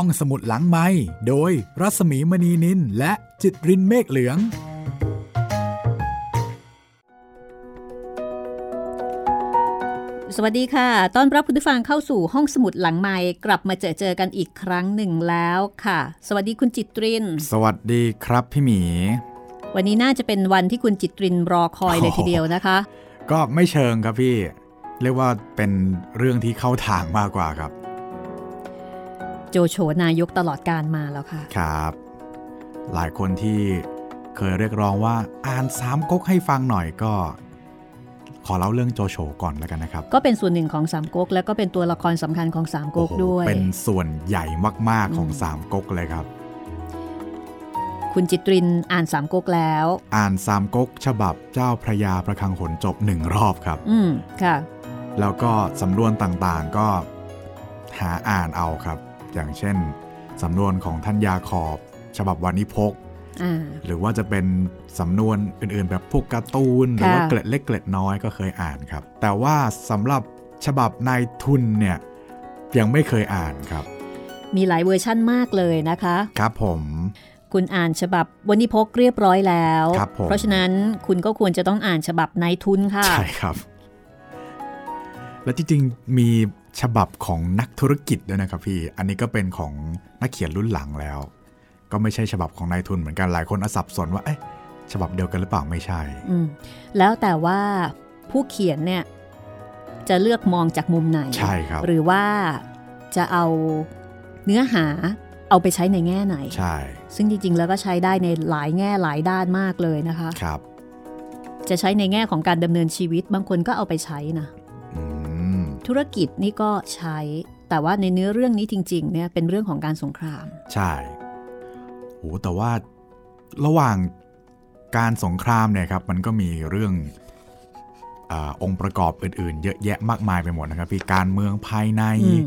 ห้องสมุดหลังไม้โดยรัสมีมณีนินและจิตรินเมฆเหลือง สวัสดีค่ะต้อนรับคุณผู้ฟังเข้าสู่ห้องสมุดหลังไม้กลับมาเจอเจอกันอีกครั้งหนึ่งแล้วค่ะ สวัสดีคุณจิตริน สวัสดีครับพี่หมี วันนี้น่าจะเป็นวันที่คุณจิตรินรอคอยเลยทีเดียวนะคะ ก็ไม่เชิงครับพี่ เรียกว่าเป็นเรื่องที่เข้าทางมากกว่าครับ โจโฉนายกตลอดการมาแล้วค่ะ ครับ หลายคนที่เคยเรียกร้องว่าอ่านสามก๊กให้ฟังหน่อยก็ขอเล่าเรื่องโจโฉก่อนแล้วกันนะครับ ก็เป็นส่วนหนึ่งของสามก๊กแล้วก็เป็นตัวละครสำคัญของสามก๊กโอ้โหด้วย เป็นส่วนใหญ่มากๆของอืมสามก๊กเลยครับ คุณจิตรินอ่านสามก๊กแล้ว อ่านสามก๊กฉบับเจ้าพระยาพระคลังหนจบหนึ่งรอบครับ อืมค่ะ แล้วก็สำนวนต่างๆก็หาอ่านเอาครับ อย่างเช่นสำนวนของท่านยาขอบ ฉบับวณิพกอ่าหรือว่าจะเป็นสำนวนอื่นๆ แบบพวกการ์ตูน หรือว่าค่ะเกล็ดเล็กเกล็ดน้อยก็เคยอ่านครับ แต่ว่าสำหรับฉบับนายทุนเนี่ยยังไม่เคยอ่านครับ มีหลายเวอร์ชั่นมากเลยนะคะ ครับผมคุณอ่านฉบับวันนี้พกเรียบร้อยแล้วครับผมเพราะฉะนั้นคุณก็ควรจะต้องอ่านฉบับนายทุนค่ะ ใช่ครับ และที่จริงมี ฉบับของนักธุรกิจด้วยนะครับพี่ อันนี้ก็เป็นของนักเขียนรุ่นหลังแล้ว ก็ไม่ใช่ฉบับของนายทุนเหมือนกันหลายคนอสับสนว่าเอ๊ะฉบับเดียวกันหรือเปล่าไม่ใช่อืมแล้วแต่ว่าผู้เขียนเนี่ยจะเลือกมองจากมุมไหนใช่ครับ หรือว่าจะเอาเนื้อหาเอาไปใช้ในแง่ไหน ใช่ ซึ่งจริงๆ แล้วก็ใช้ได้ในหลายแง่หลายด้านมากเลยนะคะ ครับ จะใช้ในแง่ของการดำเนินชีวิตบางคนก็เอาไปใช้นะอืม ธุรกิจนี่ก็ใช้ แต่ว่าในเนื้อเรื่องนี้จริงๆเนี่ยเป็นเรื่องของการสงคราม ใช่โหแต่ว่าระหว่างการสงครามเนี่ยครับมันก็มีเรื่องอาองค์ประกอบอื่นๆ เยอะแยะมากมายไปหมดนะครับพี่การเมืองภายในอืม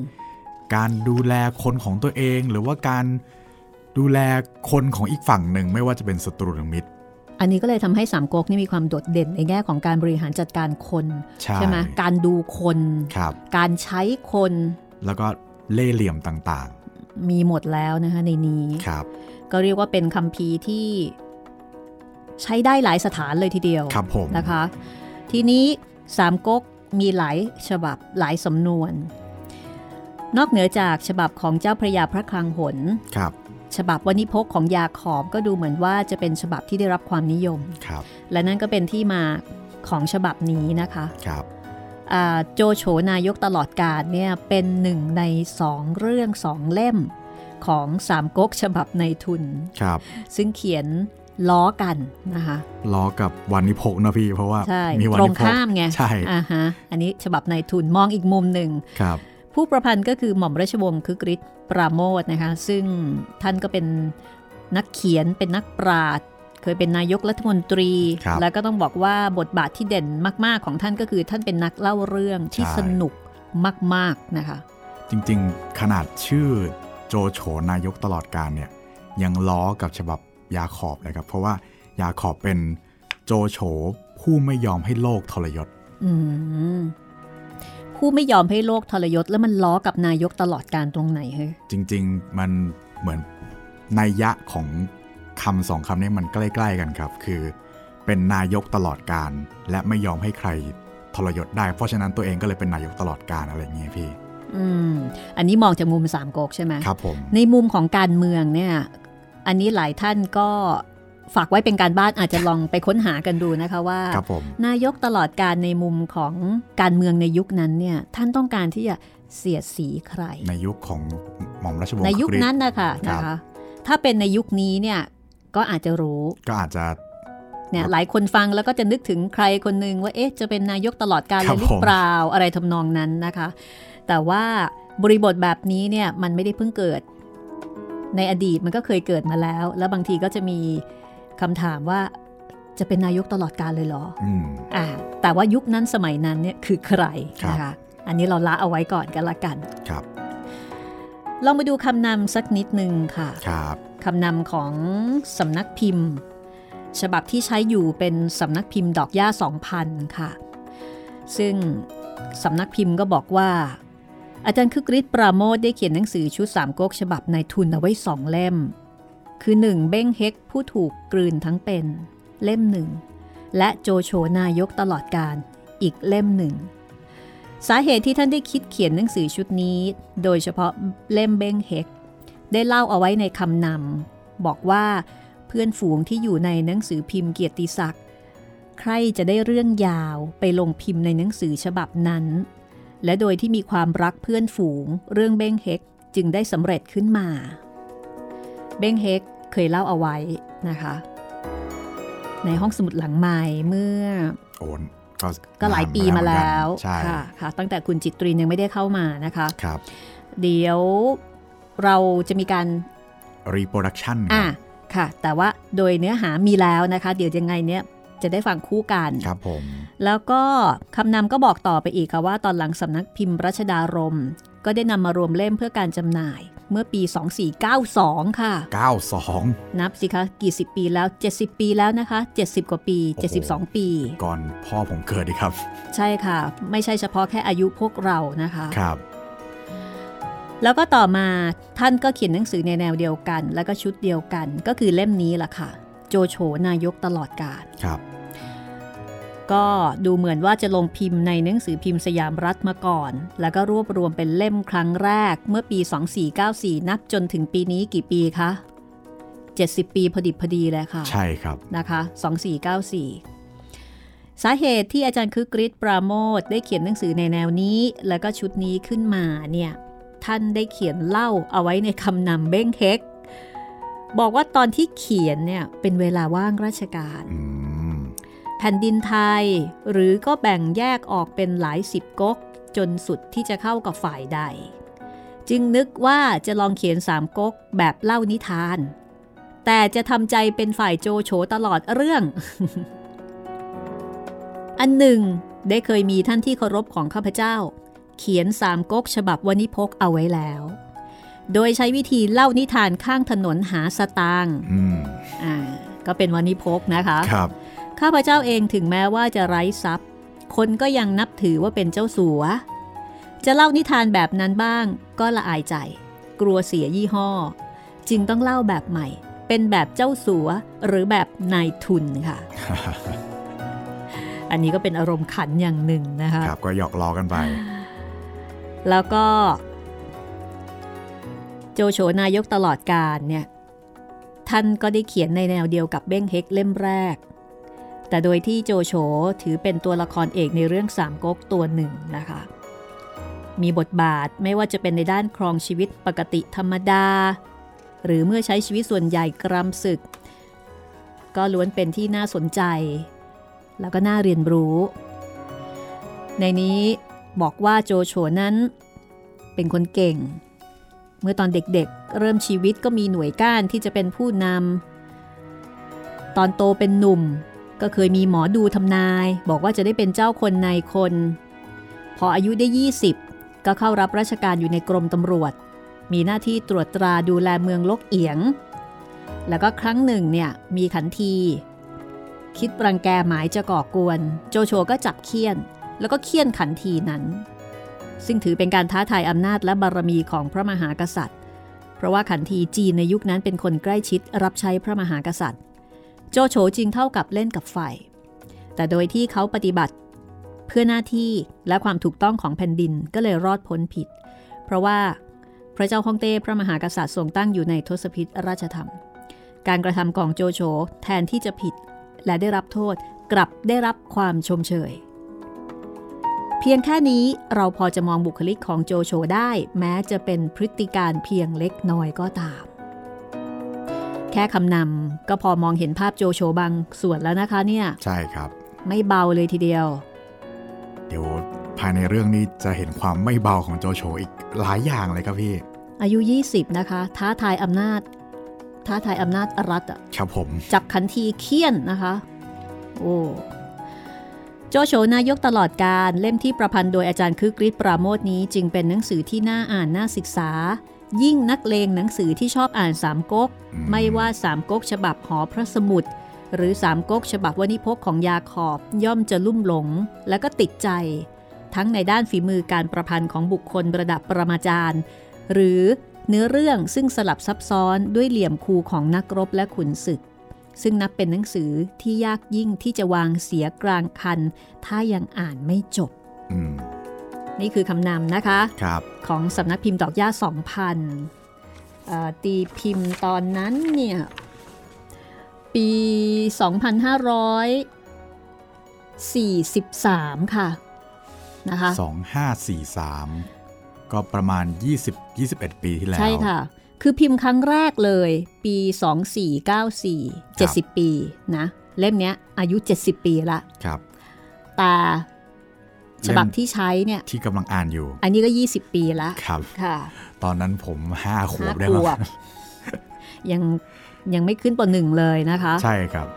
การดูแลคนของตัวเอง หรือว่าการดูแลคนของอีกฝั่งหนึ่งไม่ว่าจะเป็นศัตรูหรือมิตร อันนี้ก็เลยทำให้สามก๊กนี่มีความโดดเด่นในแง่ของการบริหารจัดการคน ใช่ไหมการดูคนครับการใช้คน แล้วก็เล่ห์เหลี่ยมต่างมีหมดแล้วนะคะในนี้ๆครับ ก็เรียกว่าเป็นคัมภีร์ที่ใช้ได้หลายสถานเลยทีเดียวครับผมนะคะ ทีนี้สามก๊กมีหลายฉบับหลายสำนวน นอกเหนือจากฉบับของเจ้าพระยาพระคลังหนครับ ฉบับวณิพกของยาขอบก็ดูเหมือนว่าจะเป็นฉบับที่ได้รับความนิยมครับและนั่นก็เป็นที่มาของฉบับนี้นะคะครับอ่าโจโฉนายกตลอดกาลเนี่ยเป็นหนึ่งในสองเรื่องสองเล่มของสามก๊กฉบับในทุนครับ ซึ่งเขียนล้อกันนะคะล้อกับวันนิพกนะพี่เพราะว่าใช่มีวันตรนิงพกข้ามไงใช่อ่าฮะอันนี้ฉบับในทุนมองอีกมุมหนึ่งครับ ผู้ประพันธ์ก็คือหม่อมราชวงศ์คึกฤทธิ์ปราโมทนะคะ ซึ่งท่านก็เป็นนักเขียนเป็นนักปราชญ์เคยเป็นนายกรัฐมนตรีครับแล้วก็ต้องบอกว่าบทบาทที่เด่นมาก ๆ ของท่านก็คือท่านเป็นนักเล่าเรื่องที่ใช่สนุกมาก ๆ นะคะ จริง ๆ ขนาดชื่อโจโฉนายกตลอดการเนี่ยยังล้อกับฉบับยาขอบเลยครับ เพราะว่ายาขอบเป็นโจโฉผู้ไม่ยอมให้โลกทรยศอืม ผู้ไม่ยอมให้โลกทรยศแล้วมันล้อกับนายกตลอดการตรงไหนเฮ้ยจริง ๆ มันเหมือนนัยยะของคำสองคำนี้มันใกล้ ๆ กันครับ คือ เป็นนายกตลอดการ และไม่ยอมให้ใครทรยศได้ เพราะฉะนั้นตัวเองก็เลยเป็นนายกตลอดการอะไรอย่างเงี้ยพี่ อืม อันนี้มองจากมุมสามก๊กใช่ไหมครับผมในมุมของการเมืองเนี่ย อันนี้หลายท่านก็ ฝากไว้เป็นการบ้านอาจจะลองไปค้นหากันดูนะคะว่าครับผมนายกตลอดการในมุมของการเมืองในยุคนั้นเนี่ยท่านต้องการที่จะเสียดสีใคร ในยุคของหม่อมราชวงศ์ในยุคคึกฤทธิ์นั้นนะคะครับนะคะถ้าเป็นในยุคนี้เนี่ยก็อาจจะรู้ก็อาจจะเนี่ยหลายคนฟังแล้วก็จะนึกถึงใครคนหนึ่งว่าเอ๊ะจะเป็นนายกตลอดกาลคเลรับยหรือผมเปล่าอะไรทำนองนั้นนะคะ แต่ว่าบริบทแบบนี้เนี่ยมันไม่ได้เพิ่งเกิด ในอดีตมันก็เคยเกิดมาแล้ว แล้วบางทีก็จะมี คำถามว่าจะเป็นนายกตลอดกาลเลยเหรออืมอ่าแต่ว่ายุคนั้นสมัยนั้นเนี่ยคือใครครับนะคะอันนี้เราละเอาไว้ก่อนกันละกันครับ ลองไปดูคำนำสักนิดหนึ่งค่ะครับคำนำของสำนักพิมพ์ ฉบับที่ใช้อยู่เป็นสำนักพิมพ์ดอกย่า2000ค่ะ ซึ่งสำนักพิมพ์ก็บอกว่า อาจารย์คึกฤทธิ์ปราโมทได้เขียนหนังสือชุดสามก๊กฉบับในทุนเอาไว้สองเล่ม คือหนึ่งเบ้งเฮกผู้ถูกกลืนทั้งเป็น เล่มหนึ่ง และโจโฉนายกตลอดการอีกเล่มหนึ่ง สาเหตุที่ท่านได้คิดเขียนหนังสือชุดนี้ โดยเฉพาะเล่มเบ้งเฮกได้เล่าเอาไว้ในคำนำบอกว่าเพื่อนฝูงที่อยู่ในหนังสือพิมพ์เกียรติศักดิ์ใครจะได้เรื่องยาวไปลงพิมพ์ในหนังสือฉบับนั้น และโดยที่มีความรักเพื่อนฝูง เรื่องเบ้งเฮกจึงได้สำเร็จขึ้นมา เบ้งเฮกเคยเล่าเอาไว้นะคะ ในห้องสมุดหลังใหม่เมื่อโอนก็ก็หลายปีมาแล้วใช่ค่ะค่ะ ตั้งแต่คุณจิตรินยังไม่ได้เข้ามานะคะครับ เดี๋ยวเราจะมีการ reproduction อะค่ะ แต่ว่าโดยเนื้อหามีแล้วนะคะ เดี๋ยวยังไงเนี่ยจะได้ฟังคู่กันครับผม แล้วก็คำนำก็บอกต่อไปอีกค่ะว่าตอนหลังสำนักพิมพ์รัชดารม ก็ได้นำมารวมเล่มเพื่อการจำหน่าย เมื่อปี 2492 ค่ะ 92 นับสิคะ กี่สิบปีแล้ว 70 ปีแล้วนะคะ 70 กว่าปีโอ้โห72 ปี ก่อนพ่อผมเกิดดีครับ ใช่ค่ะ ไม่ใช่เฉพาะแค่อายุพวกเรานะคะครับ แล้วก็ต่อมาท่านก็เขียนหนังสือในแนวเดียวกัน แล้วก็ชุดเดียวกัน ก็คือเล่มนี้ล่ะค่ะ โจโฉนายกตลอดกาลครับ ก็ดูเหมือนว่าจะลงพิมพ์ในหนังสือพิมพ์สยามรัฐมาก่อน แล้วก็รวบรวมเป็นเล่มครั้งแรกเมื่อปี 2494 นับจนถึงปีนี้กี่ปีคะ 70 ปีพอดิบพอดีเลยค่ะ ใช่ครับนะคะ 2494สาเหตุที่อาจารย์คึกฤทธิ์ปราโมทได้เขียนหนังสือในแนวนี้ แล้วก็ชุดนี้ขึ้นมาเนี่ยท่านได้เขียนเล่าเอาไว้ในคำนำเบ้งเฮกบอกว่าตอนที่เขียนเนี่ยเป็นเวลาว่างราชการอืม แผ่นดินไทย หรือก็แบ่งแยกออกเป็นหลายสิบก๊ก จนสุดที่จะเข้ากับฝ่ายใด จึงนึกว่าจะลองเขียนสามก๊กแบบเล่านิทาน แต่จะทำใจเป็นฝ่ายโจโฉตลอดเรื่อง อันหนึ่ง ได้เคยมีท่านที่เคารพของข้าพเจ้า เขียนสามก๊กฉบับวนิพกเอาไว้แล้ว โดยใช้วิธีเล่านิทานข้างถนนหาสตางค์อืมอ่าก็เป็นวนิพกนะคะครับ ข้าพเจ้าเองถึงแม้ว่าจะไร้ทรัพย์ คนก็ยังนับถือว่าเป็นเจ้าสัว จะเล่านิทานแบบนั้นบ้าง ก็ละอายใจ กลัวเสียยี่ห้อ จึงต้องเล่าแบบใหม่ เป็นแบบเจ้าสัวหรือแบบนายทุนค่ะ อันนี้ก็เป็นอารมณ์ขันอย่างหนึ่งนะคะครับก็หยอกล้อกันไป แล้วก็ โจโฉนายกตลอดการเนี่ยท่านก็ได้เขียนในแนวเดียวกับเบ้งเฮกเล่มแรก แต่โดยที่โจโฉถือเป็นตัวละครเอกในเรื่องสามก๊กตัวหนึ่งนะคะ มีบทบาทไม่ว่าจะเป็นในด้านครองชีวิตปกติธรรมดา หรือเมื่อใช้ชีวิตส่วนใหญ่กรำศึก ก็ล้วนเป็นที่น่าสนใจ แล้วก็น่าเรียนรู้ ในนี้บอกว่าโจโฉนั้นเป็นคนเก่ง เมื่อตอนเด็กๆเริ่มชีวิตก็มีหน่วยก้านที่จะเป็นผู้นำตอนโตเป็นหนุ่ม ก็เคยมีหมอดูทำนาย บอกว่าจะได้เป็นเจ้าคนในคน พออายุได้ 20 ก็เข้ารับราชการอยู่ในกรมตำรวจ มีหน้าที่ตรวจตราดูแลเมืองลกเอียง แล้วก็ครั้งหนึ่งเนี่ยมีขันที คิดรังแกหมายจะก่อกวน โจโฉก็จับเคี่ยน แล้วก็เคี่ยนขันทีนั้น ซึ่งถือเป็นการท้าทายอำนาจและบารมีของพระมหากษัตริย์ เพราะว่าขันทีจีนในยุคนั้นเป็นคนใกล้ชิดรับใช้พระมหากษัตริย์ โจโฉจึงเท่ากับเล่นกับไฟ แต่โดยที่เขาปฏิบัติเพื่อหน้าที่และความถูกต้องของแผ่นดินก็เลยรอดพ้นผิด เพราะว่าพระเจ้าฮ่องเต้พระมหากษัตริย์ทรงตั้งอยู่ในทศพิธราชธรรม การกระทำของโจโฉแทนที่จะผิด และได้รับโทษกลับได้รับความชมเชย เพียงแค่นี้เราพอจะมองบุคลิกของโจโฉได้ แม้จะเป็นพฤติการเพียงเล็กน้อยก็ตาม แค่คำนำก็พอมองเห็นภาพโจโฉบางส่วนแล้วนะคะเนี่ย ใช่ครับ ไม่เบาเลยทีเดียว เดี๋ยวภายในเรื่องนี้จะเห็นความไม่เบาของโจโฉอีกหลายอย่างเลยครับพี่ อายุ 20 นะคะ ท้าทายอำนาจ ท้าทายอำนาจรัฐอะครับผม จับขันทีเคี่ยนนะคะ โอ้โจโฉนายกตลอดการเล่มที่ประพันธ์โดยอาจารย์คึกฤทธิ์ปราโมทนี้จึงเป็นหนังสือที่น่าอ่านน่าศึกษา ยิ่งนักเลงหนังสือที่ชอบอ่านสามก๊กอืมไม่ว่าสามก๊กฉบับหอพระสมุดหรือสามก๊กฉบับวณิพกของยาขอบย่อมจะลุ่มหลง และก็ติดใจ ทั้งในด้านฝีมือการประพันธ์ของบุคคลระดับประมาจารย์ หรือเนื้อเรื่องซึ่งสลับซับซ้อนด้วยเหลี่ยมคูของนักรบและขุนศึก ซึ่งนับเป็นหนังสือที่ยากยิ่งที่จะวางเสียกลางคัน ถ้ายังอ่านไม่จบอืม นี่คือคำนำนะคะครับของสำนักพิมพ์ดอกย่า2,000เอ่อตีพิมพ์ตอนนั้นเนี่ย ปี 2543 ค่ะนะคะสองห้าสี่สามก็ประมาณ 20 21 ปีที่แล้ว ใช่ค่ะ คือพิมพ์ครั้งแรกเลย ปี 2494 70 ปีนะ เล่มเนี้ยอายุ 70 ปีละครับแต่ ฉบับที่ใช้เนี่ยที่กำลังอ่านอยู่ อันนี้ก็ 20 ปีละครับค่ะ ตอนนั้นผมห้าขวบห้าได้ขมั้วงบยังยังไม่ขึ้นปหนึ่งเลยนะคะ ใช่ครับ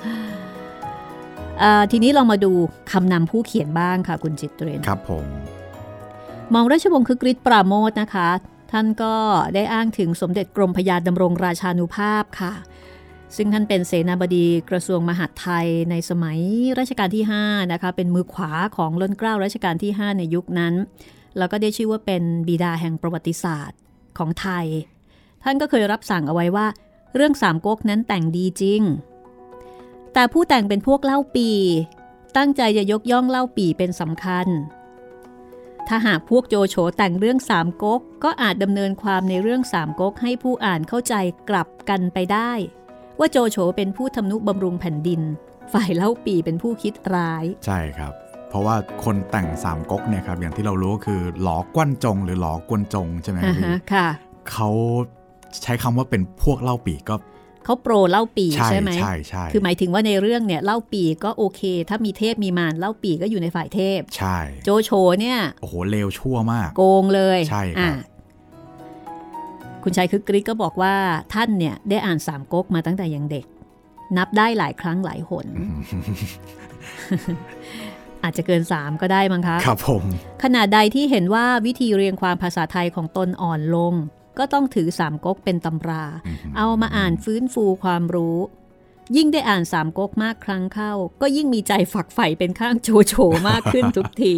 เอ่อทีนี้เรามาดูคำนำผู้เขียนบ้างค่ะ คุณจิตเรนครับผมมองราชวงศ์คึกฤทธิ์ปราโมทนะคะ ท่านก็ได้อ้างถึงสมเด็จกรมพยาดำรงราชานุภาพค่ะ ซึ่งท่านเป็นเสนาบดีกระทรวงมหาดไทยในสมัยรัชกาลที่5นะคะเป็นมือขวาของล้นเกล้ารัชกาลที่ 5 ในยุคนั้น แล้วก็ได้ชื่อว่าเป็นบิดาแห่งประวัติศาสตร์ของไทย ท่านก็เคยรับสั่งเอาไว้ว่า เรื่องสามก๊กนั้นแต่งดีจริง แต่ผู้แต่งเป็นพวกเล่าปี ตั้งใจจะยกย่องเล่าปีเป็นสำคัญ ถ้าหากพวกโจโฉแต่งเรื่องสามก๊กก็อาจดำเนินความในเรื่องสามก๊กให้ผู้อ่านเข้าใจกลับกันไปได้ ว่าโจโฉเป็นผู้ทำนุบำรุงแผ่นดิน ฝ่ายเล่าปีเป็นผู้คิดร้าย ใช่ครับ เพราะว่าคนแต่งสามก๊กเนี่ยครับอย่างที่เรารู้ก็คือหลอกวนจง หรือหลอกวนจงใช่ไหมครับอ่าพี่ฮะค่ะเขาใช้คำว่าเป็นพวกเล่าปีก็เขาโปรเล่าปีใช่ใช่ไหมใช่ใช่คือหมายถึงว่าในเรื่องเนี่ยเล่าปีก็โอเค ถ้ามีเทพมีมารเล่าปีก็อยู่ในฝ่ายเทพ ใช่ โจโฉเนี่ย โอ้โหเลวชั่วมาก โกงเลย ใช่ครับอะ คุณชัยคึกฤทธิ์ก็บอกว่าท่านเนี่ยได้อ่านสามก๊กมาตั้งแต่ยังเด็ก นับได้หลายครั้งหลายหน อาจจะเกิน3ก็ได้มั้งคะครับผมขณะใดที่เห็นว่าวิธีเรียงความภาษาไทยของตนอ่อนลง ก็ต้องถือสามก๊กเป็นตำรา เอามาอ่านฟื้นฟูความรู้ ยิ่งได้อ่านสามก๊กมากครั้งเข้า ก็ยิ่งมีใจฝักใฝ่เป็นข้างโจโฉมากขึ้นทุกที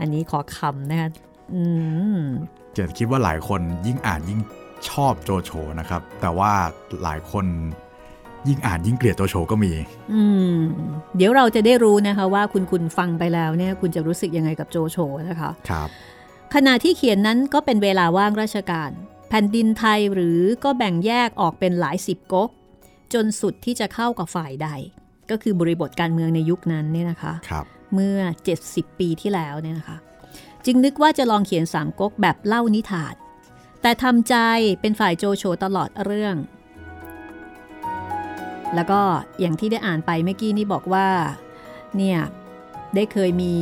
อันนี้ขอคำนะคะอืม เจดคิดว่าหลายคนยิ่งอ่านยิ่งชอบโจโฉนะครับ แต่ว่าหลายคนยิ่งอ่านยิ่งเกลียดโจโฉก็มี อืม เดี๋ยวเราจะได้รู้นะคะว่าคุณคุณฟังไปแล้วเนี่ย คุณจะรู้สึกยังไงกับโจโฉนะคะ ครับ ขณะที่เขียนนั้นก็เป็นเวลาว่างราชการ แผ่นดินไทยหรือก็แบ่งแยกออกเป็นหลายสิบก๊ก จนสุดที่จะเข้ากับฝ่ายใด ก็คือบริบทการเมืองในยุคนั้นเนี่ยนะคะ ครับ เมื่อ 70 ปีที่แล้วเนี่ยนะคะ จึงนึกว่าจะลองเขียนสามก๊กแบบเล่านิทาน แต่ทำใจเป็นฝ่ายโจโฉตลอดเรื่อง แล้วก็อย่างที่ได้อ่านไปเมื่อกี้นี่บอกว่า เนี่ย ได้เคยมี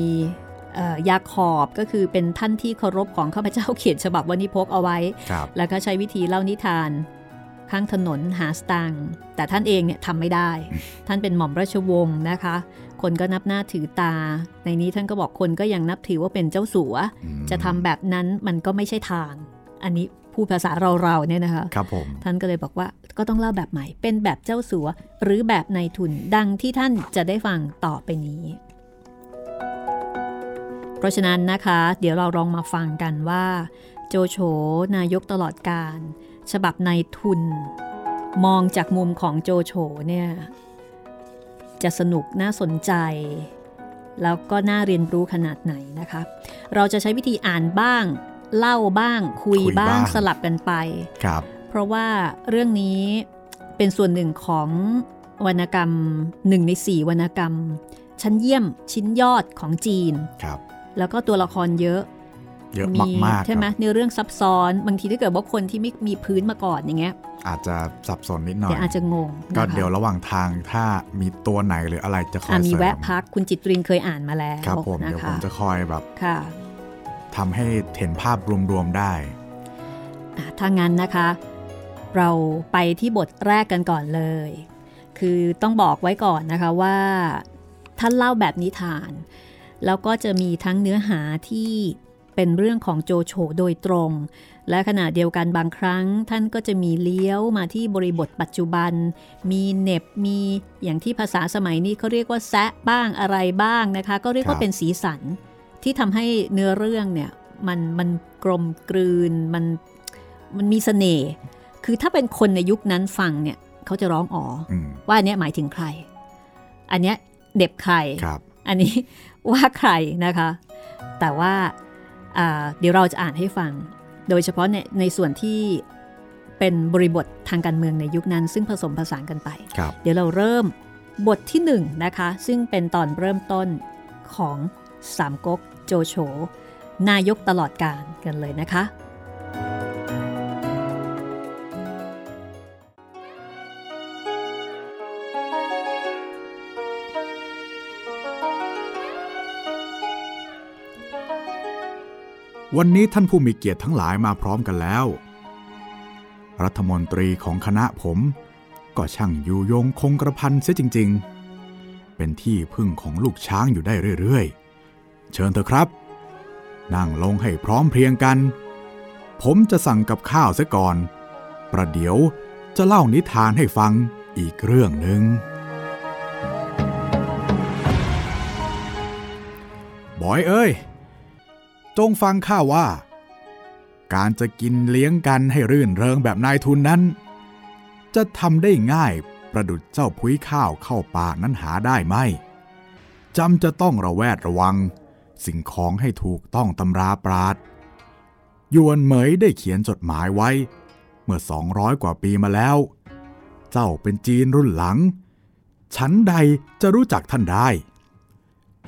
เอ่อยาขอบก็คือเป็นท่านที่เคารพของข้าพเจ้าเขียนฉบับวนิพกเอาไว้ครับแล้วก็ใช้วิธีเล่านิทาน ข้างถนนหาสตังค์แต่ท่านเองเนี่ยทำไม่ได้ ท่านเป็นหม่อมราชวงศ์นะคะ คนก็นับหน้าถือตา ในนี้ท่านก็บอกคนก็ยังนับถือว่าเป็นเจ้าสัวอืมจะทำแบบนั้นมันก็ไม่ใช่ทาง อันนี้พูดภาษาเราๆเนี่ยนะคะครับผมท่านก็เลยบอกว่าก็ต้องเล่าแบบใหม่ เป็นแบบเจ้าสัว หรือแบบนายทุนดังที่ท่านจะได้ฟังต่อไปนี้ เพราะฉะนั้นนะคะ เดี๋ยวเราลองมาฟังกันว่า โจโฉนายกตลอดการ ฉบับนายทุน มองจากมุมของโจโฉเนี่ย จะสนุกน่าสนใจ แล้วก็น่าเรียนรู้ขนาดไหนนะคะ เราจะใช้วิธีอ่านบ้าง เล่าบ้าง คุยคุยบ้างบ้างสลับกันไปครับเพราะว่าเรื่องนี้เป็นส่วนหนึ่งของวรรณกรรมหนึ่งในสี่วรรณกรรม ชั้นเยี่ยมชิ้นยอดของจีนครับแล้วก็ตัวละครเยอะ เยอะมากๆใช่ไหมครับในเรื่องซับซ้อนบางทีถ้าเกิดว่าคนที่ไม่มีพื้นมาก่อนอย่างเงี้ย อาจจะสับสนนิดหน่อยเดี๋ยวอาจจะงง ก็นะคะเดี๋ยวระหว่างทางถ้ามีตัวไหนหรืออะไรจะคออะยมีเสริแวะมพักคุณจิตรินเคยอ่านมาแล้วครับผมนะเดี๋ยวผคะมจะคอยแบบค่ะทำให้เห็นภาพรวมๆได้อะถ้างั้นนะคะ เราไปที่บทแรกกันก่อนเลย คือต้องบอกไว้ก่อนนะคะว่าท่านเล่าแบบนิทาน แล้วก็จะมีทั้งเนื้อหาที่ เป็นเรื่องของโจโฉโดยตรง และขณะเดียวกันบางครั้งท่านก็จะมีเลี้ยวมาที่บริบทปัจจุบัน มีเน็บมีอย่างที่ภาษาสมัยนี้เขาเรียกว่าแซะบ้างอะไรบ้างนะคะ ก็เรียกว่าเป็นสีสัน ที่ทำให้เนื้อเรื่องเนี่ยมันมันกลมกลืนมันมันมีสเสน่ห์คือถ้าเป็นคนในยุคนั้นฟังเนี่ยเขาจะร้องอ๋อว่าอันนี้หมายถึงใคร อันนี้เด็บใครอันนี้ว่าใครนะคะ แต่ว่า เดี๋ยวเราจะอ่านให้ฟัง โดยเฉพาะในในส่วนที่เป็นบริบททางการเมืองในยุคนั้น ซึ่งผสมผสานกันไป เดี๋ยวเราเริ่มบทที่1นนะคะ ซึ่งเป็นตอนเริ่มต้นของสามก๊กโจโฉนายกตลอดการกันเลยนะคะ วันนี้ท่านผู้มีเกียรติทั้งหลายมาพร้อมกันแล้ว รัฐมนตรีของคณะผม ก็ช่างอยู่ยงคงกระพันเสียจริง ๆ เป็นที่พึ่งของลูกช้างอยู่ได้เรื่อยๆ เชิญเถอะครับ นั่งลงให้พร้อมเพรียงกัน ผมจะสั่งกับข้าวเสียก่อน ประเดี๋ยวจะเล่านิทานให้ฟังอีกเรื่องหนึ่งบอยเอ้ย จงฟังข้าว่า การจะกินเลี้ยงกันให้รื่นเริงแบบนายทุนนั้น จะทำได้ง่ายประดุดเจ้าพุ้ยข้าวเข้าปากนั้นหาได้ไหมจำจะต้องระแวดระวัง สิ่งของให้ถูกต้องตำราปราดยวนเหมยได้เขียนจดหมายไว้ เมื่อสองร้อยกว่าปีมาแล้ว เจ้าเป็นจีนรุ่นหลัง ฉันใดจะรู้จักท่านได้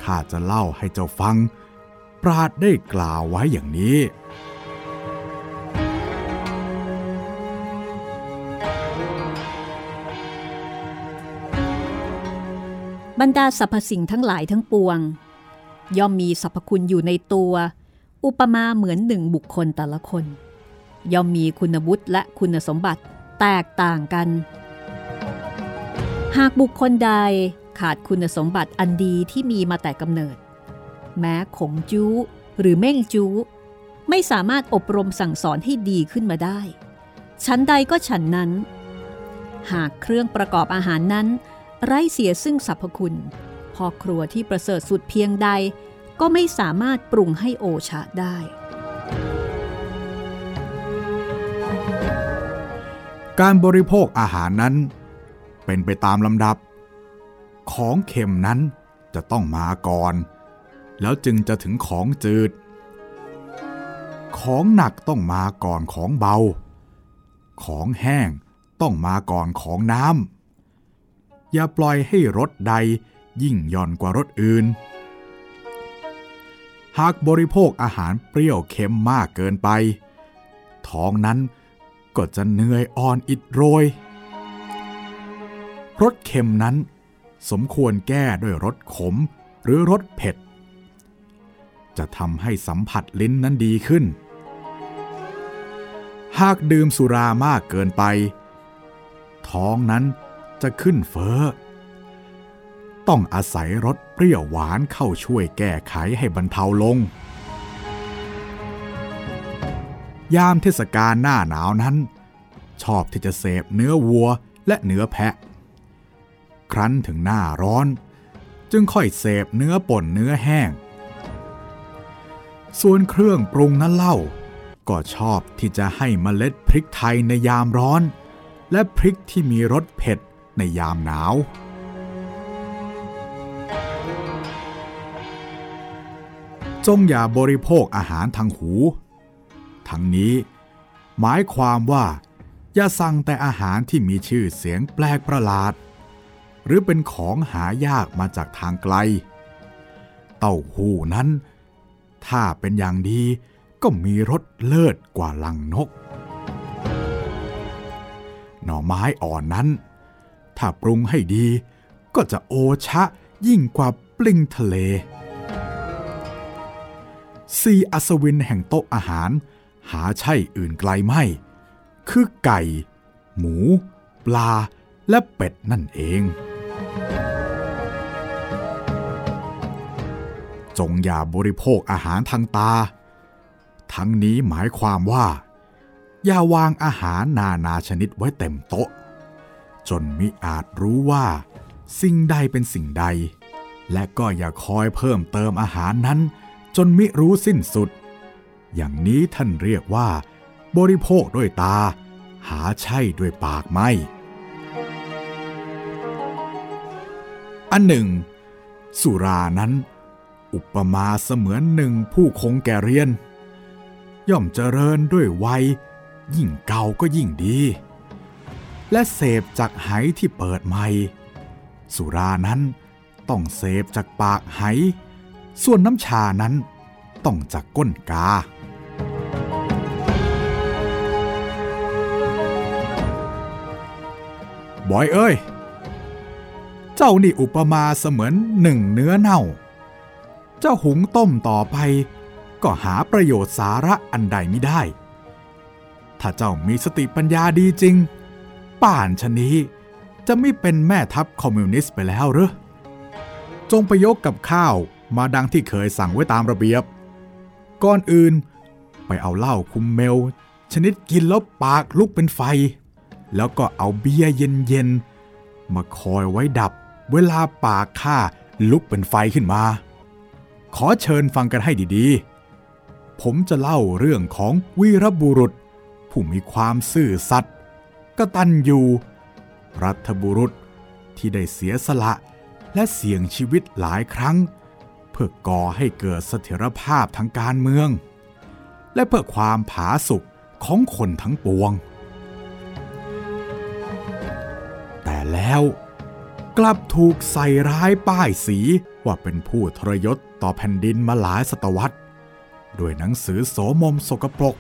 ข้าจะเล่าให้เจ้าฟัง ปราดได้กล่าวไว้อย่างนี้บรรดาสรรพสิ่งทั้งหลายทั้งปวง ย่อมมีสรรพคุณอยู่ในตัว อุปมาเหมือนหนึ่งบุคคลแต่ละคน ย่อมมีคุณวุฒิและคุณสมบัติแตกต่างกัน หากบุคคลใดขาดคุณสมบัติอันดีที่มีมาแต่กำเนิด แม้ขงจูหรือเม่งจูไม่สามารถอบรมสั่งสอนให้ดีขึ้นมาได้ ชั้นใดก็ฉันนั้น หากเครื่องประกอบอาหารนั้น ไร้เสียซึ่งสรรพคุณ พอครัวที่ประเสริฐสุดเพียงใด ก็ไม่สามารถปรุงให้โอชะได้ การบริโภคอาหารนั้น เป็นไปตามลำดับ ของเค็มนั้นจะต้องมาก่อน แล้วจึงจะถึงของจืด ของหนักต้องมาก่อนของเบา ของแห้งต้องมาก่อนของน้ำ อย่าปล่อยให้รสใดยิ่งย่อนกว่ารสอื่น หากบริโภคอาหารเปรี้ยวเค็มมากเกินไป ท้องนั้นก็จะเหนื่อยอ่อนอิดโรย รสเค็มนั้นสมควรแก้ด้วยรสขมหรือรสเผ็ด จะทำให้สัมผัสลิ้นนั้นดีขึ้น หากดื่มสุรามากเกินไป ท้องนั้นจะขึ้นเฟ้อ ต้องอาศัยรสเปรี้ยวหวานเข้าช่วยแก้ไขให้บรรเทาลง ยามเทศกาลหน้าหนาวนั้น ชอบที่จะเสพเนื้อวัวและเนื้อแพะ ครั้นถึงหน้าร้อน จึงค่อยเสพเนื้อป่นเนื้อแห้ง ส่วนเครื่องปรุงนั้นเล่า ก็ชอบที่จะให้มเมล็ดพริกไทยในยามร้อน และพริกที่มีรสเผ็ดในยามหนาว จงอย่าบริโภคอาหารทางหู ทั้งนี้ หมายความว่า อย่าสั่งแต่อาหารที่มีชื่อเสียงแปลกประหลาด หรือเป็นของหายากมาจากทางไกล เต้าหู้นั้น ถ้าเป็นอย่างดีก็มีรสเลิศกว่าลังนก หน่อไม้อ่อนนั้น ถ้าปรุงให้ดี ก็จะโอชะยิ่งกว่าปลิงทะเล ซีอัศวินแห่งโต๊ะอาหาร หาใช่อื่นไกลไม่ คือไก่ หมู ปลาและเป็ดนั่นเอง จงอย่าบริโภคอาหารทางตา ทั้งนี้หมายความว่า อย่าวางอาหารนานาชนิดไว้เต็มโต๊ะ จนมิอาจรู้ว่า สิ่งใดเป็นสิ่งใด และก็อย่าคอยเพิ่มเติมอาหารนั้น จนมิรู้สิ้นสุด อย่างนี้ท่านเรียกว่า บริโภคด้วยตา หาใช่ด้วยปากไม่ อันหนึ่ง สุรานั้น อุปมาเสมือนหนึ่งผู้คงแก่เรียน ย่อมเจริญด้วยวัย ยิ่งเก่าก็ยิ่งดี และเสพจากไหที่เปิดใหม่ สุรานั้นต้องเสพจากปากไห ส่วนน้ำชานั้นต้องจากก้นกา บอยเอ้ย เจ้านี่อุปมาเสมือนหนึ่งเนื้อเน่า จ้าหุงต้มต่อไป ก็หาประโยชน์สาระอันใดไม่ได้ ถ้าเจ้ามีสติปัญญาดีจริง ป่านชะนี้ จะไม่เป็นแม่ทัพคอมมิวนิสต์ไปแล้วหรือจงไปยกกับข้าวมาดังที่เคยสั่งไว้ตามระเบียบ ก่อนอื่นไปเอาเหล้าคุมเมล ชนิดกินแล้วปากลุกเป็นไฟ แล้วก็เอาเบียร์เย็นๆมาคอยไว้ดับเวลาปากข้าลุกเป็นไฟขึ้นมา ขอเชิญฟังกันให้ดีๆ ผมจะเล่าเรื่องของวีรบุรุษ ผู้มีความซื่อสัตย์กตัญญูรัฐบุรุษที่ได้เสียสละและเสี่ยงชีวิตหลายครั้ง เพื่อก่อให้เกิดเสถียรภาพทางการเมือง และเพื่อความผาสุกของคนทั้งปวง แต่แล้ว กลับถูกใส่ร้ายป้ายสีว่าเป็นผู้ทรยศต่อแผ่นดินมาหลายศตวรรษด้วยหนังสือโสมมสกปรก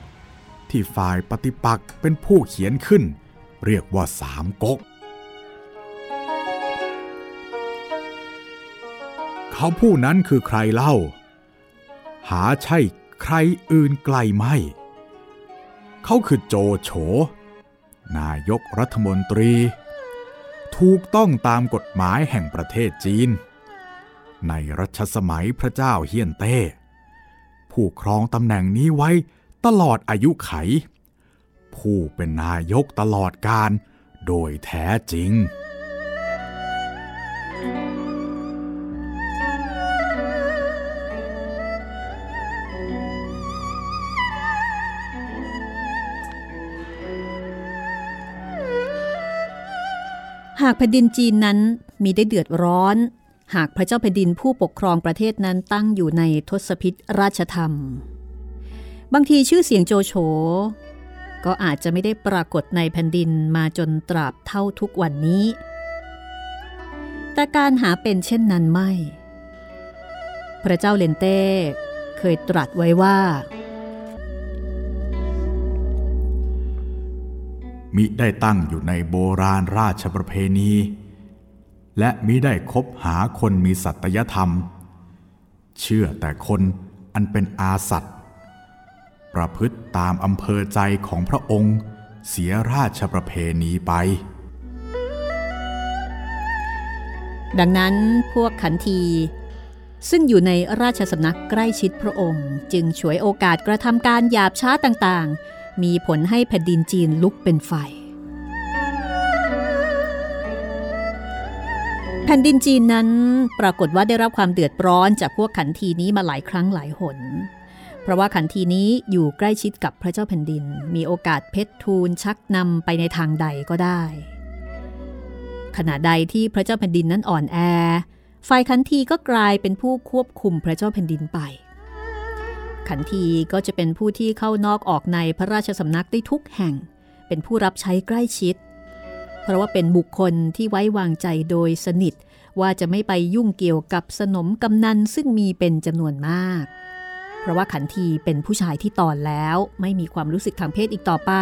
ที่ฝ่ายปฏิปักษ์เป็นผู้เขียนขึ้น เรียกว่าสามก๊กเขาผู้นั้นคือใครเล่า หาใช่ใครอื่นไกลไม่ เขาคือโจโฉนายกรัฐมนตรี ถูกต้องตามกฎหมายแห่งประเทศจีน ในรัชสมัยพระเจ้าเฮียนเต้ ผู้ครองตำแหน่งนี้ไว้ตลอดอายุไข ผู้เป็นนายกตลอดการโดยแท้จริงากแผ่นดินจีนนั้นมีได้เดือดร้อน หากพระเจ้าแผ่นดินผู้ปกครองประเทศนั้นตั้งอยู่ในทศพิธราชธรรม บางทีชื่อเสียงโจโฉก็อาจจะไม่ได้ปรากฏในแผ่นดินมาจนตราบเท่าทุกวันนี้ แต่การหาเป็นเช่นนั้นไม่ พระเจ้าเลนเต้เคยตรัสไว้ว่า มิได้ตั้งอยู่ในโบราณราชประเพณี และมิได้คบหาคนมีสัตยธรรม เชื่อแต่คนอันเป็นอาสัตว์ประพฤติตามอำเภอใจของพระองค์เสียราชประเพณีไป ดังนั้นพวกขันที ซึ่งอยู่ในราชสำนักใกล้ชิดพระองค์ จึงฉวยโอกาสกระทำการหยาบช้าต่างๆ มีผลให้แผ่นดินจีนลุกเป็นไฟ แผ่นดินจีนนั้นปรากฏว่าได้รับความเดือดร้อนจากพวกขันทีนี้มาหลายครั้งหลายหน เพราะว่าขันทีนี้อยู่ใกล้ชิดกับพระเจ้าแผ่นดิน มีโอกาสเพชรทูลชักนำไปในทางใดก็ได้ ขณะใดที่พระเจ้าแผ่นดินนั้นอ่อนแอ ฝ่ายขันทีก็กลายเป็นผู้ควบคุมพระเจ้าแผ่นดินไป ขันทีก็จะเป็นผู้ที่เข้านอกออกในพระราชสำนักได้ทุกแห่ง เป็นผู้รับใช้ใกล้ชิด เพราะว่าเป็นบุคคลที่ไว้วางใจโดยสนิทว่าจะไม่ไปยุ่งเกี่ยวกับสนมกำนันซึ่งมีเป็นจำนวนมาก เพราะว่าขันทีเป็นผู้ชายที่ตอนแล้วไม่มีความรู้สึกทางเพศอีกต่อไป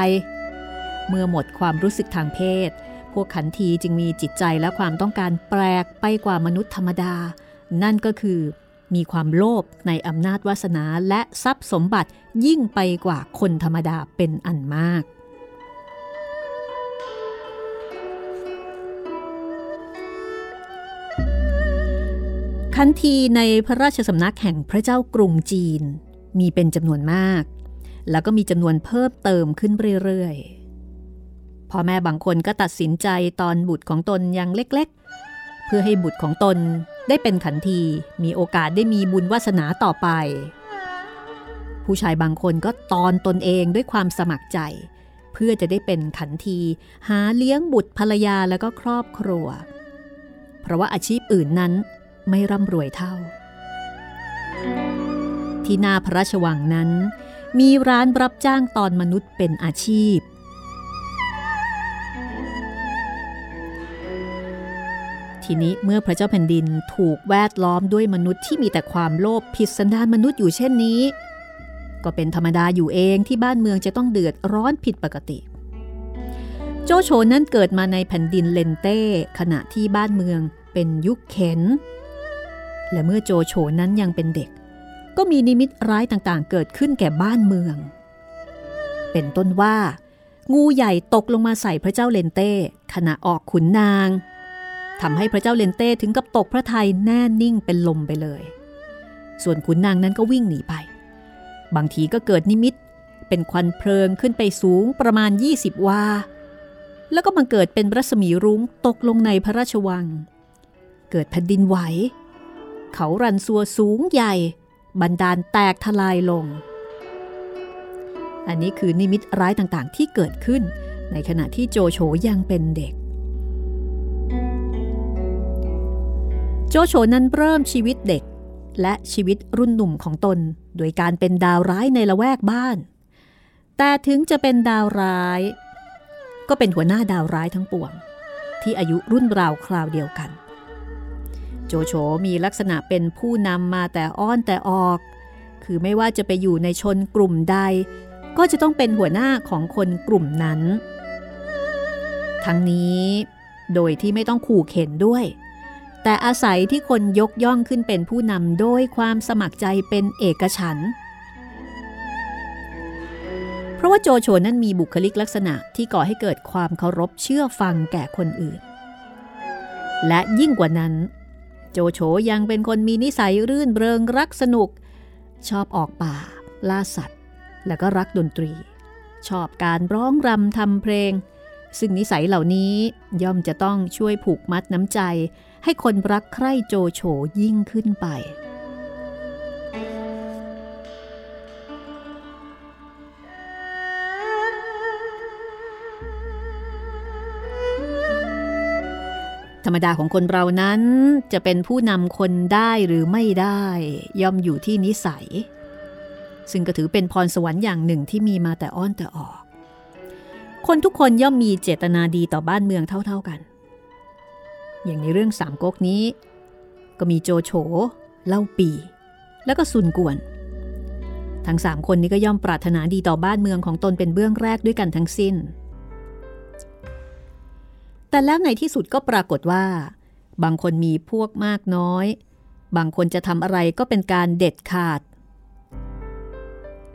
เมื่อหมดความรู้สึกทางเพศ พวกขันทีจึงมีจิตใจและความต้องการแปลกไปกว่ามนุษย์ธรรมดา นั่นก็คือ มีความโลภในอำนาจวาสนาและทรัพย์สมบัติยิ่งไปกว่าคนธรรมดาเป็นอันมากขันทีในพระราชสำนักแห่งพระเจ้ากรุงจีน มีเป็นจำนวนมาก แล้วก็มีจำนวนเพิ่มเติมขึ้นเรื่อยๆพ่อแม่บางคนก็ตัดสินใจตอนบุตรของตนยังเล็กๆ เพื่อให้บุตรของตนได้เป็นขันทีมีโอกาสได้มีบุญวาสนาต่อไป ผู้ชายบางคนก็ตอนตนเองด้วยความสมัครใจ เพื่อจะได้เป็นขันทีหาเลี้ยงบุตรภรรยาแล้วก็ครอบครัว เพราะว่าอาชีพอื่นนั้นไม่ร่ำรวยเท่า ที่นาพระราชวังนั้น มีร้านรับจ้างตอนมนุษย์เป็นอาชีพ ทีนี้เมื่อพระเจ้าแผ่นดินถูกแวดล้อมด้วยมนุษย์ที่มีแต่ความโลภผิดสันดานมนุษย์อยู่เช่นนี้ ก็เป็นธรรมดาอยู่เองที่บ้านเมืองจะต้องเดือดร้อนผิดปกติ โจโฉนั้นเกิดมาในแผ่นดินเลนเต้ขณะที่บ้านเมืองเป็นยุคเข็น และเมื่อโจโฉนั้นยังเป็นเด็ก ก็มีนิมิตร้ายต่างๆ เกิดขึ้นแก่บ้านเมือง เป็นต้นว่า งูใหญ่ตกลงมาใส่พระเจ้าเลนเต้ ขณะออกขุนนาง ทำให้พระเจ้าเลนเต้ถึงกับตกพระทัยแน่นิ่งเป็นลมไปเลย ส่วนขุนนางนั้นก็วิ่งหนีไป บางทีก็เกิดนิมิต เป็นควันเพลิงขึ้นไปสูงประมาณ 20 วา แล้วก็บังเกิดเป็นรัศมีรุ้งตกลงในพระราชวัง เกิดแผ่นดินไหว เขารันซัวสูงใหญ่ บันดาลแตกทลายลง อันนี้คือนิมิตร้ายต่างๆที่เกิดขึ้น ในขณะที่โจโฉยังเป็นเด็ก โจโฉนั้นเริ่มชีวิตเด็ก และชีวิตรุ่นหนุ่มของตน โดยการเป็นดาวร้ายในละแวกบ้าน แต่ถึงจะเป็นดาวร้าย ก็เป็นหัวหน้าดาวร้ายทั้งปวง ที่อายุรุ่นราวคราวเดียวกัน โจโฉมีลักษณะเป็นผู้นำมาแต่อ้อนแต่ออก คือไม่ว่าจะไปอยู่ในชนกลุ่มใด ก็จะต้องเป็นหัวหน้าของคนกลุ่มนั้น ทั้งนี้โดยที่ไม่ต้องขู่เข็นด้วย แต่อาศัยที่คนยกย่องขึ้นเป็นผู้นำโดยความสมัครใจเป็นเอกฉันท์เพราะว่าโจโฉนั้นมีบุคลิกลักษณะที่ก่อให้เกิดความเคารพเชื่อฟังแก่คนอื่น และยิ่งกว่านั้น โจโฉยังเป็นคนมีนิสัยรื่นเริงรักสนุก ชอบออกป่า ล่าสัตว์ แล้วก็รักดนตรี ชอบการร้องรำทำเพลง ซึ่งนิสัยเหล่านี้ย่อมจะต้องช่วยผูกมัดน้ำใจ ให้คนรักใคร่โจโฉยิ่งขึ้นไป ธรรมดาของคนเรานั้นจะเป็นผู้นำคนได้หรือไม่ได้ ย่อมอยู่ที่นิสัย ซึ่งก็ถือเป็นพรสวรรค์อย่างหนึ่งที่มีมาแต่อ้อนแต่ออก คนทุกคนย่อมมีเจตนาดีต่อบ้านเมืองเท่า ๆกัน อย่างในเรื่องสามก๊กนี้ ก็มีโจโฉเล่าปี แล้วก็ซุนกวน ทั้งสามคนนี้ก็ย่อมปรารถนาดีต่อบ้านเมืองของตนเป็นเบื้องแรกด้วยกันทั้งสิ้น แต่แล้วในที่สุดก็ปรากฏว่า บางคนมีพวกมากน้อย บางคนจะทำอะไรก็เป็นการเด็ดขาด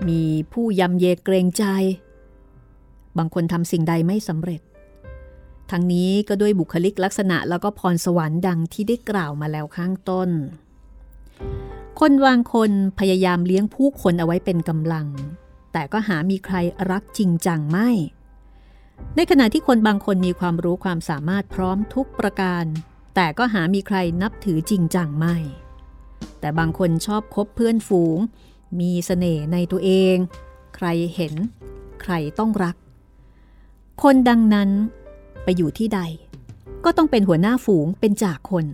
มีผู้ยำเยเกรงใจ บางคนทำสิ่งใดไม่สำเร็จ ทั้งนี้ก็ด้วยบุคลิกลักษณะแล้วก็พรสวรรค์ดังที่ได้กล่าวมาแล้วข้างต้น คนวางคนพยายามเลี้ยงผู้คนเอาไว้เป็นกำลัง แต่ก็หามีใครรักจริงจังไม่ ในขณะที่คนบางคนมีความรู้ความสามารถพร้อมทุกประการ แต่ก็หามีใครนับถือจริงจังไม่ แต่บางคนชอบคบเพื่อนฝูง มีเสน่ห์ในตัวเอง ใครเห็น ใครต้องรัก คนดังนั้น ไปอยู่ที่ใด ก็ต้องเป็นหัวหน้าฝูงเป็นจากคน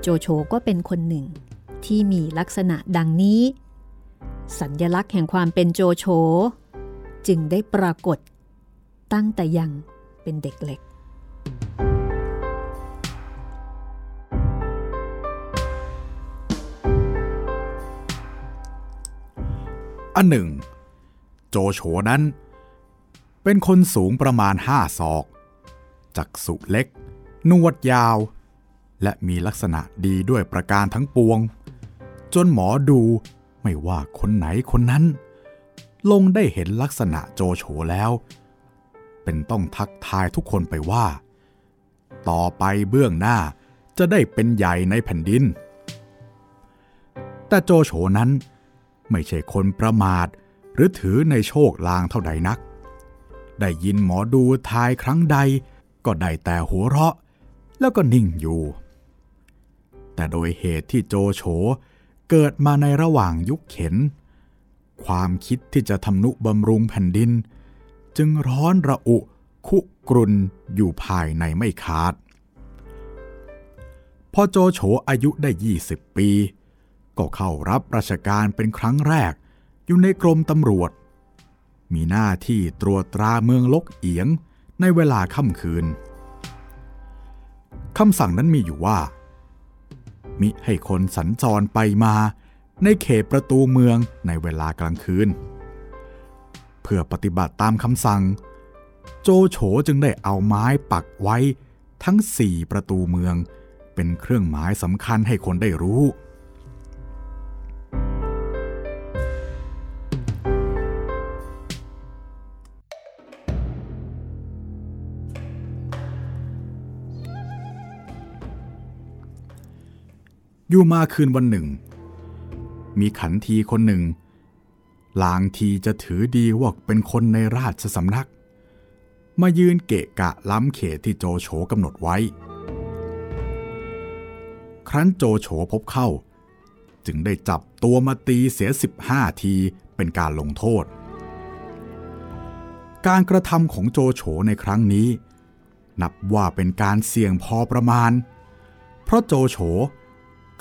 โจโฉก็เป็นคนหนึ่ง ที่มีลักษณะดังนี้ สัญญลักษณ์แห่งความเป็นโจโฉจึงได้ปรากฏ ตั้งแต่ยังเป็นเด็กเล็กอันหนึ่ง โจโฉนั้น เป็นคนสูงประมาณห้าศอก จักษุเล็ก นวดยาว และมีลักษณะดีด้วยประการทั้งปวง จนหมอดูไม่ว่าคนไหนคนนั้น ลงได้เห็นลักษณะโจโฉแล้ว เป็นต้องทักทายทุกคนไปว่า ต่อไปเบื้องหน้าจะได้เป็นใหญ่ในแผ่นดิน แต่โจโฉนั้นไม่ใช่คนประมาทหรือถือในโชคลางเท่าใดนัก ได้ยินหมอดูทายครั้งใด ก็ได้แต่หัวเราะ แล้วก็นิ่งอยู่ แต่โดยเหตุที่โจโฉเกิดมาในระหว่างยุคเข็น ความคิดที่จะทำนุบำรุงแผ่นดิน จึงร้อนระอุคุกรุนอยู่ภายในไม่ขาด พอโจโฉอายุได้ 20 ปี ก็เข้ารับราชการเป็นครั้งแรกอยู่ในกรมตำรวจ มีหน้าที่ตรวจตราเมืองลกเอียง ในเวลาค่ำคืนคำสั่งนั้นมีอยู่ว่า มิให้คนสัญจรไปมาในเขตประตูเมืองในเวลากลางคืน เพื่อปฏิบัติตามคำสั่ง โจโฉจึงได้เอาไม้ปักไว้ทั้งสี่ประตูเมือง เป็นเครื่องหมายสำคัญให้คนได้รู้ อยู่มาคืนวันหนึ่ง มีขันทีคนหนึ่ง ลางทีจะถือดีว่าเป็นคนในราชสำนัก มายืนเกะกะล้ำเขตที่โจโฉกำหนดไว้ ครั้นโจโฉพบเข้า จึงได้จับตัวมาตีเสียสิบห้าทีเป็นการลงโทษ การกระทำของโจโฉในครั้งนี้ นับว่าเป็นการเสี่ยงพอประมาณ เพราะโจโฉ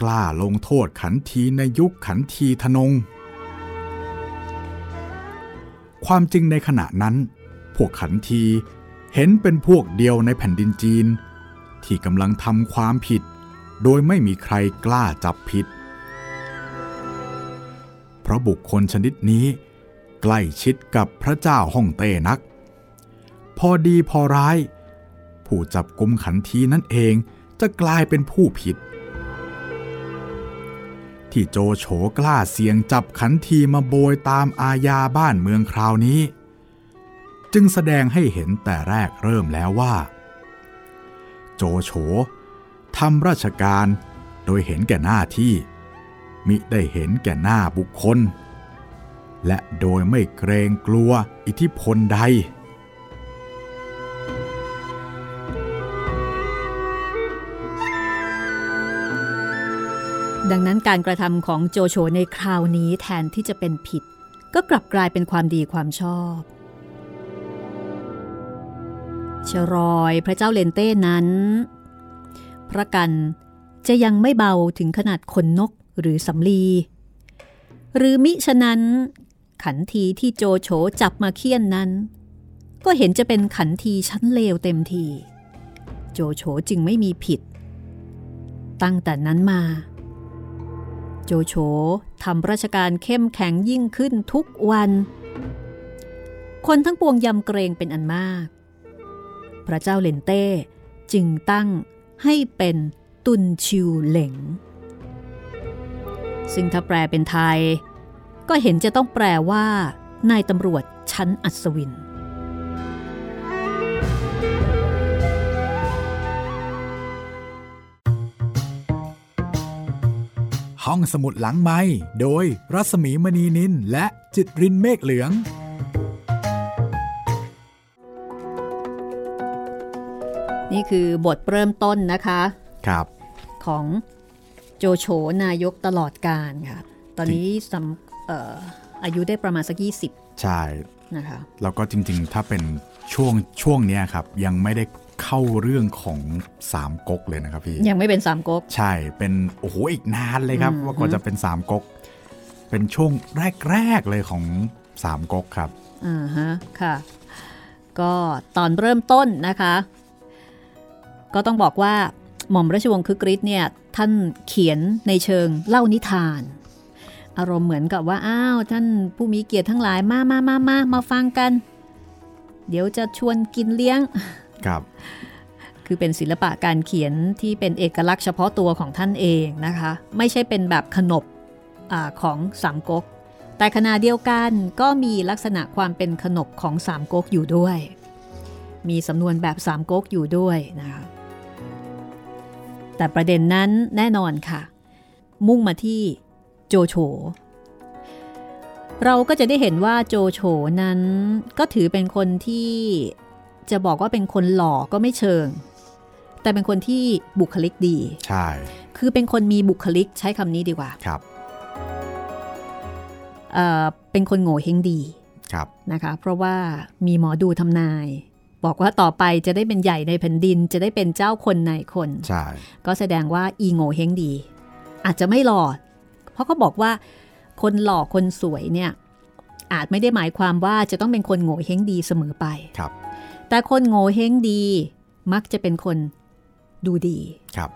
กล้าลงโทษขันทีในยุคขันทีทนง ความจริงในขณะนั้น พวกขันทีเห็นเป็นพวกเดียวในแผ่นดินจีน ที่กำลังทำความผิด โดยไม่มีใครกล้าจับผิด เพราะบุคคลชนิดนี้ ใกล้ชิดกับพระเจ้าฮ่องเต้นัก พอดีพอร้าย ผู้จับกุมขันทีนั่นเองจะกลายเป็นผู้ผิด ที่โจโฉกล้าเสี่ยงจับขันทีมาโบยตามอาญาบ้านเมืองคราวนี้ จึงแสดงให้เห็นแต่แรกเริ่มแล้วว่า โจโฉทำราชการโดยเห็นแก่หน้าที่ มิได้เห็นแก่หน้าบุคคล และโดยไม่เกรงกลัวอิทธิพลใด ดังนั้นการกระทำของโจโฉในคราวนี้แทนที่จะเป็นผิด ก็กลับกลายเป็นความดีความชอบชรอยพระเจ้าเลนเต้นั้น พระกันจะยังไม่เบาถึงขนาดขนนกหรือสำลี หรือมิฉะนั้น ขันทีที่โจโฉจับมาเคี่ยนนั้น ก็เห็นจะเป็นขันทีชั้นเลวเต็มที โจโฉจึงไม่มีผิด ตั้งแต่นั้นมา โจโฉทำราชการเข้มแข็งยิ่งขึ้นทุกวัน คนทั้งปวงยำเกรงเป็นอันมาก พระเจ้าเลนเต้จึงตั้งให้เป็นตุนชิวเหลงซึ่งถ้าแปลเป็นไทย ก็เห็นจะต้องแปลว่า นายตำรวจชั้นอัศวิน ห้องสมุดหลังไม้โดยรัสมีมณีนินและจิตรินเมฆเหลือง นี่คือบทเริ่มต้นนะคะ ครับ ของโจโฉนายกตลอดการค่ะ ตอนนี้สำอออายุได้ประมาณสักยี่สิบใช่ นะคะ แล้วก็จริงๆ ถ้าเป็นช่วงช่วงนี้ครับ ยังไม่ได้ เข้าเรื่องของสามก๊กเลยนะครับพี่ ยังไม่เป็นสามก๊ก ใช่ เป็นโอ้โหอีกนานเลยครับว่าก่อนจะเป็นสามก๊ก เป็นช่วงแรกๆเลยของสามก๊กครับ อ่าฮะ ค่ะ ก็ตอนเริ่มต้นนะคะ ก็ต้องบอกว่าหม่อมราชวงศ์คึกฤทธิ์เนี่ยท่านเขียนในเชิงเล่านิทาน อารมณ์เหมือนกับว่าอ้าวท่านผู้มีเกียรติทั้งหลายมามามามามาฟังกัน เดี๋ยวจะชวนกินเลี้ยง ครับ คือเป็นศิลปะการเขียนที่เป็นเอกลักษณ์เฉพาะตัวของท่านเองนะคะ ไม่ใช่เป็นแบบขนบอของสามก๊ก แต่ขณะเดียวกันก็มีลักษณะความเป็นขนบของสามก๊กอยู่ด้วย มีสำนวนแบบสามก๊กอยู่ด้วยนะคะแต่ประเด็นนั้นแน่นอนค่ะ มุ่งมาที่โจโฉเราก็จะได้เห็นว่าโจโฉนั้นก็ถือเป็นคนที่ จะบอกว่าเป็นคนหล่อก็ไม่เชิง แต่เป็นคนที่บุคลิกดี ใช่ คือเป็นคนมีบุคลิกใช้คำนี้ดีกว่า ครับเอ่อเป็นคนโง่เฮงดีครับนะคะ เพราะว่ามีหมอดูทำนาย บอกว่าต่อไปจะได้เป็นใหญ่ในแผ่นดิน จะได้เป็นเจ้าคนในคนใช่ก็แสดงว่าอีโง่เฮงดี อาจจะไม่หล่อเพราะเขาบอกว่าคนหล่อคนสวยเนี่ยอาจไม่ได้หมายความว่าจะต้องเป็นคนโง่เฮงดีเสมอไปครับ แต่คนโง่เฮงดีมักจะเป็นคนดูดีครับ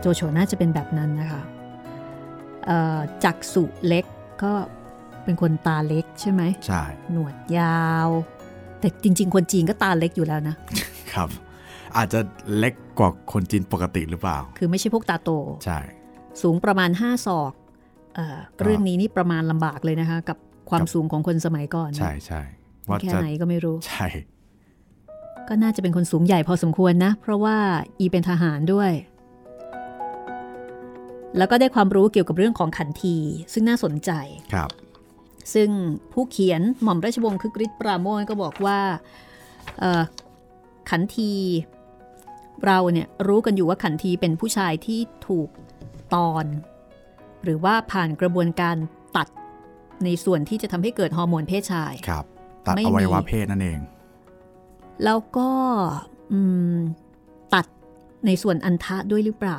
โจโฉน่าจะเป็นแบบนั้นนะคะเอ่อจักสุเล็กก็เป็นคนตาเล็กใช่ไหมใช่หนวดยาว แต่จริง ๆ คนจีนก็ตาเล็กอยู่แล้วนะครับ อาจจะเล็กกว่าคนจีนปกติหรือเปล่า คือไม่ใช่พวกตาโตใช่สูงประมาณ 5 ศอกเออก็เรื่องนี้นี่ประมาณลำบากเลยนะคะ กับความครับสูงของคนสมัยก่อน ใช่ใช่ว่าแค่จะไหนก็ไม่รู้ ใช่ ก็น่าจะเป็นคนสูงใหญ่พอสมควรนะ เพราะว่าอีเป็นทหารด้วย แล้วก็ได้ความรู้เกี่ยวกับเรื่องของขันที ซึ่งน่าสนใจครับ ซึ่งผู้เขียนหม่อมราชวงศ์คึกฤทธิ์ปราโมทก็บอกว่าเอ่อขันทีเราเนี่ยรู้กันอยู่ว่าขันทีเป็นผู้ชายที่ถูกตอน หรือว่าผ่านกระบวนการตัดในส่วนที่จะทำให้เกิดฮอร์โมนเพศชายครับ ตัดไม่อวัยวะมีเพศนั่นเอง แล้วก็อืมตัดในส่วนอันทะด้วยหรือเปล่า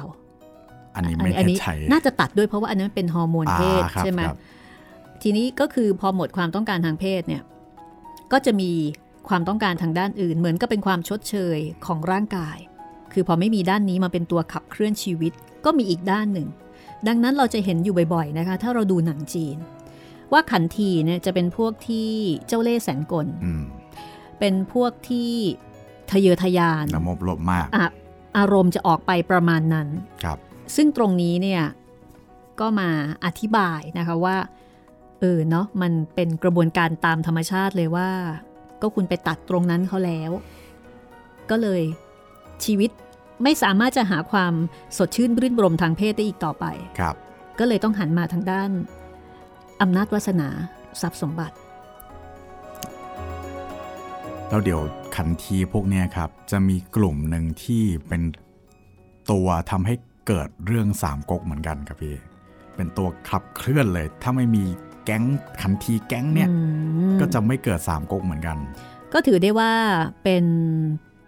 อันนี้ไม่อัแน่นี้ใจน่าจะตัดด้วยเพราะว่าอันนั้นเป็นฮอร์โมนเพศอ่าครับใช่ไหมครับทีนี้ก็คือพอหมดความต้องการทางเพศเนี่ยก็จะมีความต้องการทางด้านอื่น เหมือนก็เป็นความชดเชยของร่างกาย คือพอไม่มีด้านนี้มาเป็นตัวขับเคลื่อนชีวิต ก็มีอีกด้านหนึ่ง ดังนั้นเราจะเห็นอยู่บ่อยๆนะคะ ถ้าเราดูหนังจีน ว่าขันทีเนี่ยจะเป็นพวกที่เจ้าเล่ห์แสนกลอืม เป็นพวกที่ทะเยอทะยานระมบลบมากอะอารมณ์จะออกไปประมาณนั้นครับ ซึ่งตรงนี้เนี่ยก็มาอธิบายนะคะว่าเออเนาะมันเป็นกระบวนการตามธรรมชาติเลยว่า ก็คุณไปตัดตรงนั้นเขาแล้ว ก็เลยชีวิตไม่สามารถจะหาความสดชื่นรื่นรมทางเพศได้อีกต่อไปครับ ก็เลยต้องหันมาทางด้านอำนาจวาสนาทรัพย์สมบัติ แล้วเดี๋ยวขันทีพวกเนี้ยครับ จะมีกลุ่มหนึ่งที่เป็นตัวทำให้เกิดเรื่องสามก๊กเหมือนกันครับพี่ เป็นตัวขับเคลื่อนเลย ถ้าไม่มีแก๊งขันทีแก๊งเนี่ยอืมก็จะไม่เกิดสามก๊กเหมือนกัน ก็ถือได้ว่าเป็น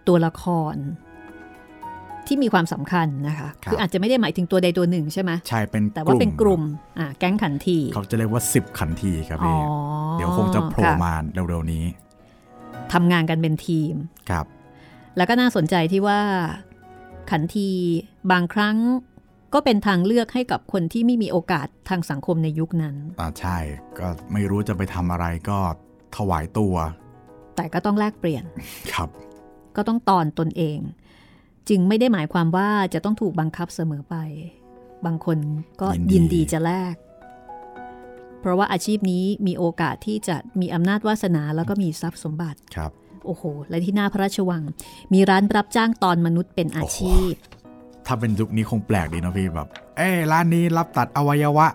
ตัวละครที่มีความสำคัญนะคะครับคืออาจจะไม่ได้หมายถึงตัวใดตัวหนึ่งใช่ไหมใช่เป็นแต่ว่าเป็นกลุ่มอ่าแก๊งขันที เขาจะเรียกว่า 10 ขันทีครับอ๋อพี่เดี๋ยวคงจะโผล่ค่ะมาเร็วๆนี้ ทำงานกันเป็นทีมครับ แล้วก็น่าสนใจที่ว่าขันทีบางครั้งก็เป็นทางเลือกให้กับคนที่ไม่มีโอกาสทางสังคมในยุคนั้นอ่าใช่ก็ไม่รู้จะไปทำอะไรก็ถวายตัว แต่ก็ต้องแลกเปลี่ยนครับ ก็ต้องตอนตนเอง จึงไม่ได้หมายความว่าจะต้องถูกบังคับเสมอไป บางคนก็ยินดียินดีจะแลก เพราะว่าอาชีพนี้มีโอกาสที่จะมีอำนาจวาสนาแล้วก็มีทรัพย์สมบัติครับโอ้โห และที่หน้าพระราชวัง มีร้านรับจ้างตอนมนุษย์เป็นอาชีพ ถ้าเป็นยุคนี้คงแปลกดีเนอะพี่แบบ เอ้ยร้านนี้รับตัดอวัยวะ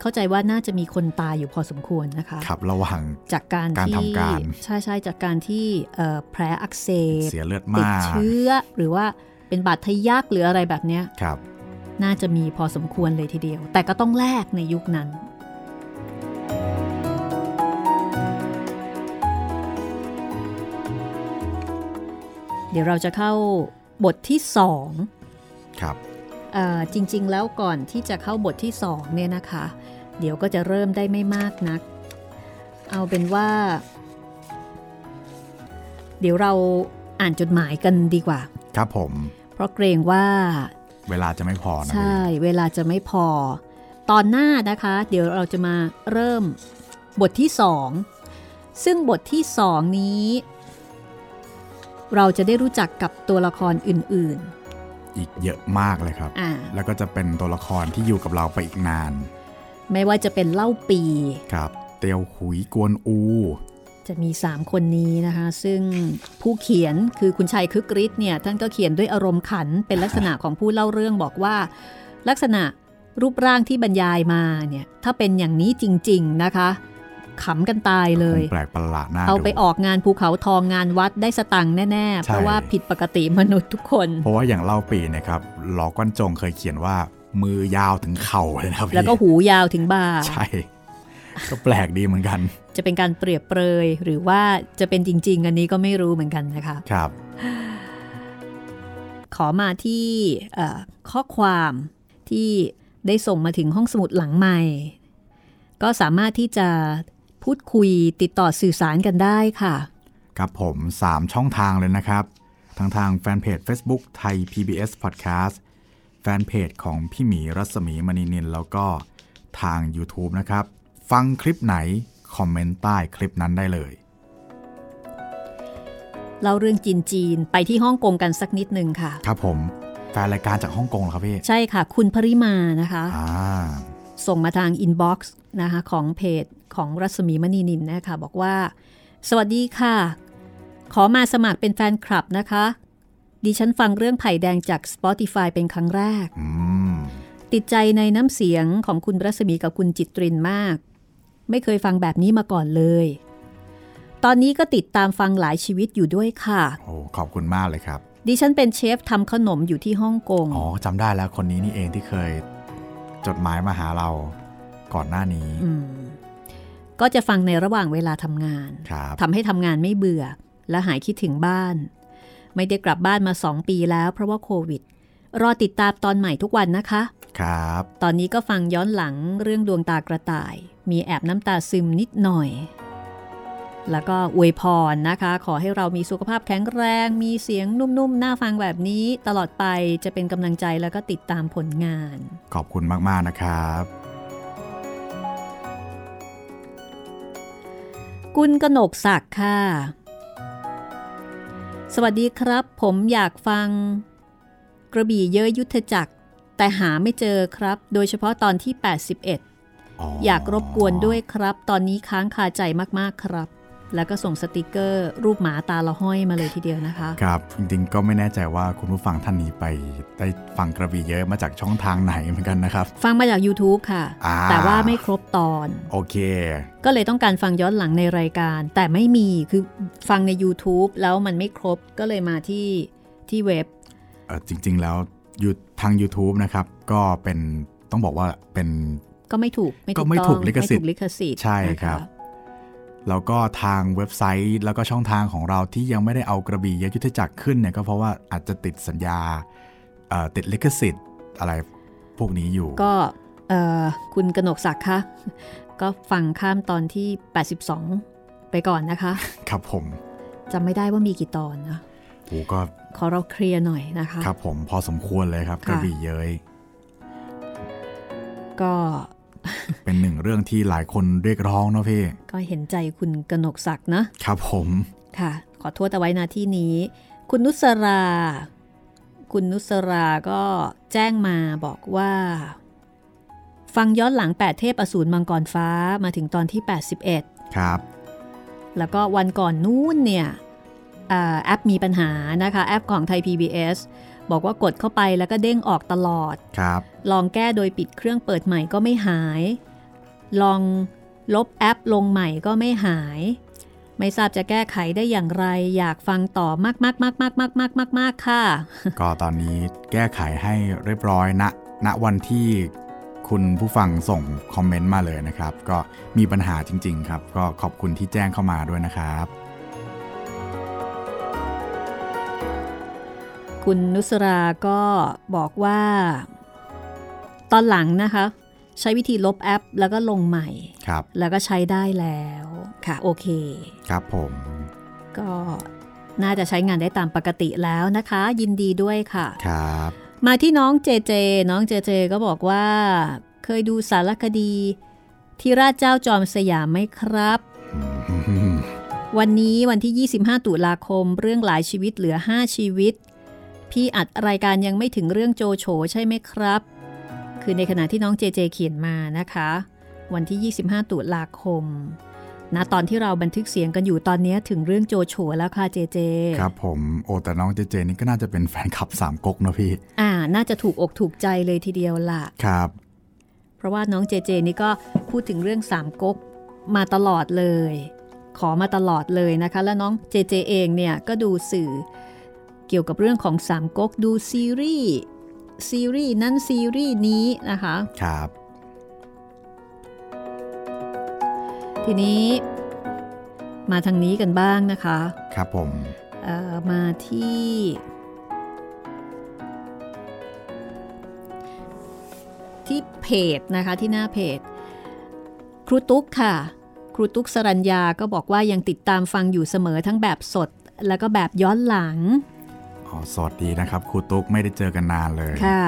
เข้าใจว่าน่าจะมีคนตายอยู่พอสมควรนะคะ ครับระหว่างจากการการที่ทำการ ใช่ใช่จากการที่เอ่อแผลอักเสบเสียเลือดติดมากเชื้อ หรือว่าเป็นบาดทะยักหรืออะไรแบบเนี้ยครับ น่าจะมีพอสมควรเลยทีเดียว แต่ก็ต้องแลกในยุคนั้น ดี๋ยวเราจะเข้าบทที่สองครับเออจริงๆแล้วก่อนที่จะเข้าบทที่สองเนี่ยนะคะ เดี๋ยวก็จะเริ่มได้ไม่มากนัก เอาเป็นว่า เดี๋ยวเราอ่านจดหมายกันดีกว่า ครับผม เพราะเกรงว่า เวลาจะไม่พอนะใช่พี่เวลาจะไม่พอ ตอนหน้านะคะ เดี๋ยวเราจะมาเริ่มบทที่สองซึ่งบทที่สองนี้ เราจะได้รู้จักกับตัวละครอื่นอีกเยอะมากเลยครับๆอ่าแล้วก็จะเป็นตัวละครที่อยู่กับเราไปอีกนาน ไม่ว่าจะเป็นเล่าปีครับ เตียวหุยกวนอู จะมี 3 คนนี้นะคะ ซึ่งผู้เขียนคือคุณชัยคึกฤทธิ์เนี่ยท่านก็เขียนด้วยอารมณ์ขันเป็นลักษณะของผู้เล่าเรื่องบอกว่า ลักษณะรูปร่างที่บรรยายมาเนี่ยถ้าเป็นอย่างนี้จริง ๆนะคะ ขำกันตายเลย แปลกประหลาดน่าเอาไปดูออกงานภูเขาทองงานวัดได้สตังค์แน่ๆใช่เพราะว่าผิดปกติมนุษย์ทุกคน เพราะว่าอย่างเล่าปีนะครับหลอกก้อนจงเคยเขียนว่า มือยาวถึงเข่าเลยนะครับพี่แล้วก็หูยาวถึงบ่าใช่ก็แปลกดีเหมือนกัน จะเป็นการเปรียบเปรยหรือว่าจะเป็นจริง ๆ อันนี้ก็ไม่รู้เหมือนกันนะคะครับ ขอมาที่เอ่อข้อความที่ได้ส่งมาถึงห้องสมุดหลังใหม่ ก็สามารถที่จะ พูดคุยติดต่อสื่อสารกันได้ค่ะ ครับผม 3 ช่องทางเลยนะครับทั้งทางแฟนเพจ Facebook ไทย PBS Podcast แฟนเพจของพี่หมีรัศมีมณีนินแล้วก็ทาง YouTube นะครับ ฟังคลิปไหน คอมเมนต์ใต้คลิปนั้นได้เลยเล่าเรื่องจีนจีนๆไปที่ฮ่องกงกันสักนิดหนึ่งค่ะ ครับผมแฟนรายการจากฮ่องกงเหรอครับพี่ ใช่ค่ะ คุณพริมานะคะอ่าส่งมาทาง inbox นะคะของเพจ ของรัศมีมณีนิลนะคะบอกว่า สวัสดีค่ะ ขอมาสมัครเป็นแฟนคลับนะคะ ดิฉันฟังเรื่องไผ่แดงจาก Spotify เป็นครั้งแรกอืมติดใจในน้ำเสียงของคุณรัศมีกับคุณจิตรินมาก ไม่เคยฟังแบบนี้มาก่อนเลย ตอนนี้ก็ติดตามฟังหลายชีวิตอยู่ด้วยค่ะโอ้ขอบคุณมากเลยครับดิฉันเป็นเชฟทำขนมอยู่ที่ฮ่องกง อ๋อจำได้แล้วคนนี้นี่เองที่เคยจดหมายมาหาเราก่อนหน้านี้อืม ก็จะฟังในระหว่างเวลาทำงานครับทำให้ทำงานไม่เบื่อ และหายคิดถึงบ้าน ไม่ได้กลับบ้านมาสองปีแล้วเพราะว่าโควิด รอติดตามตอนใหม่ทุกวันนะคะ ครับ ตอนนี้ก็ฟังย้อนหลังเรื่องดวงตากระต่าย มีแอบน้ำตาซึมนิดหน่อย แล้วก็อวยพรนะคะ ขอให้เรามีสุขภาพแข็งแรง มีเสียงนุ่มๆ น่าฟังแบบนี้ ตลอดไปจะเป็นกำลังใจแล้วก็ติดตามผลงาน ขอบคุณมากๆนะครับ กุลกนกศักดิ์ค่ะ สวัสดีครับ ผมอยากฟัง กระบี่เยอะยุทธจักร แต่หาไม่เจอครับ โดยเฉพาะตอนที่ 81 อยากรบกวนด้วยครับ ตอนนี้ค้างคาใจมากๆครับ แล้วก็ส่งสติกเกอร์ รูปหมาตาละห้อยมาเลยทีเดียวนะคะ ครับ จริงๆ ก็ไม่แน่ใจว่าคุณผู้ฟังท่านนี้ไปได้ฟังกระบี่เยอะมาจากช่องทางไหนเหมือนกันนะครับ ฟังมาจาก YouTube ค่ะอ่าแต่ว่าไม่ครบตอน โอเค ก็เลยต้องการฟังย้อนหลังในรายการ แต่ไม่มีคือฟังใน YouTube แล้วมันไม่ครบก็เลยมาที่ที่เว็บเออจริง ๆ แล้วยูทาง YouTube นะครับ ก็เป็นต้องบอกว่าเป็นก็ไม่ถูกไม่ถูก็กไม่ต้องถูกลิขสิทธิ์ไม่ถูกลิขสิทธิ์ใช่นะะครับ แล้วก็ทางเว็บไซต์ แล้วก็ช่องทางของเราที่ยังไม่ได้เอากระบี่เยอะยุทธจักรขึ้นเนี่ยก็เพราะว่าอาจจะติดสัญญาเอ่อติดลิขสิทธิ์อะไรพวกนี้อยู่ ก็เอ่อคุณกนกศักดิ์คะก็ฟังข้ามตอนที่ 82 ไปก่อนนะคะ ครับผมจำไม่ได้ว่ามีกี่ตอนนะโอ้ก็ขอเราเคลียร์หน่อยนะคะ ครับผมพอสมควรเลยครับค่ะกระบี่เย้ยก็ เป็นหนึ่งเรื่องที่หลายคนเรียกร้องเนาะพี่ ก็เห็นใจคุณกนกศักดิ์นะ ครับผมค่ะ ขอโทษเอาไว้นาที่นี้ คุณนุสรา คุณนุสราก็แจ้งมาบอกว่า ฟังย้อนหลัง 8 เทพอสูรมังกรฟ้ามาถึงตอนที่ 81 ครับ แล้วก็วันก่อนนู้นเนี่ยอ่าแอปมีปัญหานะคะ แอปของไทย PBS บอกว่ากดเข้าไปแล้วก็เด้งออกตลอดครับ ลองแก้โดยปิดเครื่องเปิดใหม่ก็ไม่หาย ลองลบแอปลงใหม่ก็ไม่หาย ไม่ทราบจะแก้ไขได้อย่างไร อยากฟังต่อมากมากมากมากมากมากมากมากค่ะ ก็ตอนนี้แก้ไขให้เรียบร้อยณณวันที่คุณผู้ฟังส่งคอมเมนต์มาเลยนะครับ ก็มีปัญหาจริง ๆ ครับ ก็ขอบคุณที่แจ้งเข้ามาด้วยนะครับ คุณนุสราก็บอกว่า ตอนหลังนะคะ ใช้วิธีลบแอปแล้วก็ลงใหม่ครับ แล้วก็ใช้ได้แล้วค่ะ โอเค ครับผม ก็น่าจะใช้งานได้ตามปกติแล้วนะคะ ยินดีด้วยค่ะครับ มาที่น้องเจเจ น้องเจเจก็บอกว่า เคยดูสารคดี ที่ราชเจ้าจอมสยามไหมครับอืมวันนี้วันที่ 25 ตุลาคม เรื่องหลายชีวิตเหลือ 5 ชีวิต พี่อัดรายการยังไม่ถึงเรื่องโจโฉใช่ไหมครับ คือในขณะที่น้องเจเจเขียนมานะคะ วันที่ 25 ตุลาคมณตอนที่เราบันทึกเสียงกันอยู่ตอนนี้ถึงเรื่องโจโฉแล้วค่ะเจเจ ครับผมโอ้แต่น้องเจเจนี่ก็น่าจะเป็นแฟนคลับสามก๊กเนอะพี่ อ่า น่าจะถูกอกถูกใจเลยทีเดียวล่ะ ครับราะว่าน้องเจเจนี่ก็พูดถึงเรื่องสามก๊กมาตลอดเลย ขอมาตลอดเลยนะคะ แล้วน้องเจเจเองเนี่ยก็ดูสื่อ เกี่ยวกับเรื่องของสามก๊กดูซีรีส์ซีรีส์นั้นซีรีส์นี้นะคะครับ ทีนี้มาทางนี้กันบ้างนะคะ ครับผมเอ่อมาที่ ที่เพจนะคะที่หน้าเพจ ครูตุ๊กค่ะ ครูตุ๊กสรัญญาก็บอกว่ายังติดตามฟังอยู่เสมอทั้งแบบสด แล้วก็แบบย้อนหลัง อ๋อสวัสดีนะครับครูตุ๊กไม่ได้เจอกันนานเลยค่ะ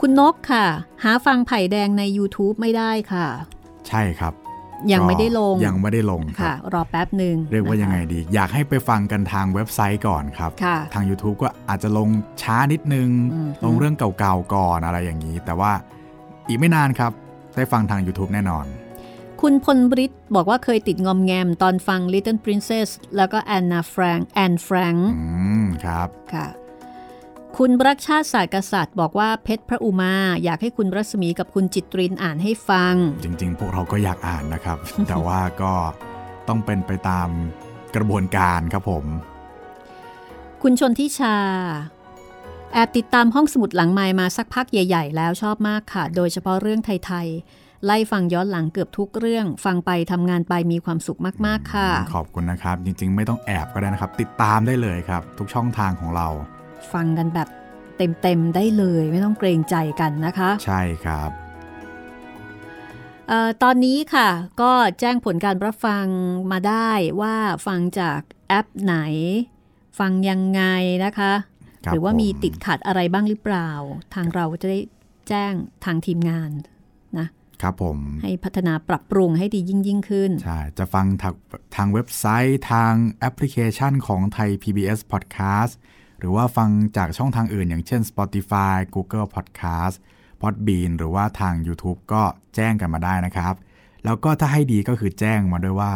คุณนกค่ะ หาฟังไผ่แดงใน YouTube ไม่ได้ค่ะ ใช่ครับ ยังไม่ได้ลงยังไม่ได้ลงครัค่ะบรอแป๊บหนึ่งเรียกว่านะคะยังไงดี อยากให้ไปฟังกันทางเว็บไซต์ก่อนครับค่ะทาง YouTube ก็อาจจะลงช้านิดนึงอืมลงเรื่องเก่าๆก่อนอะไรอย่างนี้ แต่ว่าอีกไม่นานครับ ได้ฟังทาง YouTube แน่นอน คุณพลบริตบอกว่าเคยติดงอมแงมตอนฟัง Little Princess แล้วก็แอนนาแฟรงแอนแฟรงอืม ครับ ค่ะ คุณรักชาติศาสตร์กษัตริย์ บอกว่าเพชรพระอุมา อยากให้คุณรัศมีกับคุณจิตรินอ่านให้ฟัง จริง ๆ พวกเราก็อยากอ่านนะครับ แต่ว่าก็ต้องเป็นไปตามกระบวนการครับผม คุณชนทิชา แอบติดตามห้องสมุดหลังไมค์มาสักพักใหญ่ ๆ แล้วชอบมากค่ะ โดยเฉพาะเรื่องไทย ๆ ไล่ฟังย้อนหลังเกือบทุกเรื่อง ฟังไปทำงานไปมีความสุขมาก ๆ ค่ะ ขอบคุณนะครับ จริง ๆ ไม่ต้องแอบก็ได้นะครับ ติดตามได้เลยครับ ทุกช่องทางของเรา ฟังกันแบบเต็ม ๆ ได้เลยไม่ต้องเกรงใจกันนะคะ ใช่ครับเออตอนนี้ค่ะก็แจ้งผลการรับฟังมาได้ว่าฟังจากแอปไหน ฟังยังไงนะคะครับหรือว่ามีผมติดขัดอะไรบ้างหรือเปล่า ทางเราจะได้แจ้งทางทีมงานนะ ครับผม ให้พัฒนาปรับปรุงให้ดียิ่งยิ่งขึ้น ใช่ จะฟังทางทางเว็บไซต์ทางแอปพลิเคชันของไทย PBS Podcast หรือว่าฟังจากช่องทางอื่น อย่างเช่น Spotify Google Podcast Podbean หรือว่าทาง YouTube ก็แจ้งกันมาได้นะครับ แล้วก็ถ้าให้ดีก็คือแจ้งมาด้วยว่า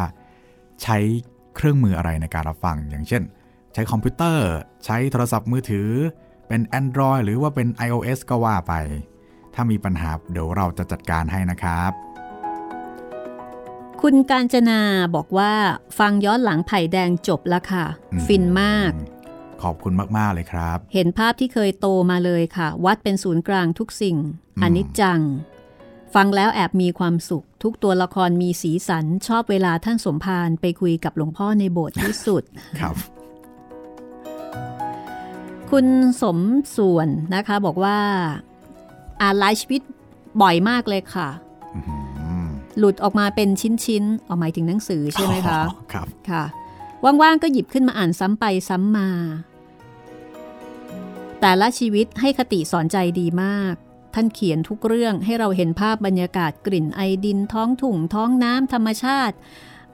ใช้เครื่องมืออะไรในการรับฟัง อย่างเช่น ใช้คอมพิวเตอร์ ใช้โทรศัพท์มือถือ เป็น Android หรือว่าเป็น iOS ก็ว่าไป ถ้ามีปัญหาเดี๋ยวเราจะจัดการให้นะครับ คุณการจนาบอกว่าฟังย้อนหลังไผ่แดงจบแล้วค่ะอืมฟินมาก ขอบคุณมาก ๆ เลยครับ เห็นภาพที่เคยโตมาเลยค่ะ วัดเป็นศูนย์กลางทุกสิ่งอืมอนิจจัง ฟังแล้วแอบมีความสุข ทุกตัวละครมีสีสันชอบเวลาท่านสมภารไปคุยกับหลวงพ่อในโบสถ์ที่สุดครับคุณสมส่วนนะคะบอกว่า อ่านไลฟ์ชีวิตบ่อยมากเลยค่ะอื้อหือหลุดออกมาเป็นชิ้นๆออกหมายถึงหนังสือใช่ไหมคะอ๋อครับค่ะ ว่างๆก็หยิบขึ้นมาอ่านซ้ำไปซ้ำมา แต่ละชีวิตให้คติสอนใจดีมาก ท่านเขียนทุกเรื่องให้เราเห็นภาพบรรยากาศกลิ่นไอดินท้องถุงท้องน้ำธรรมชาติ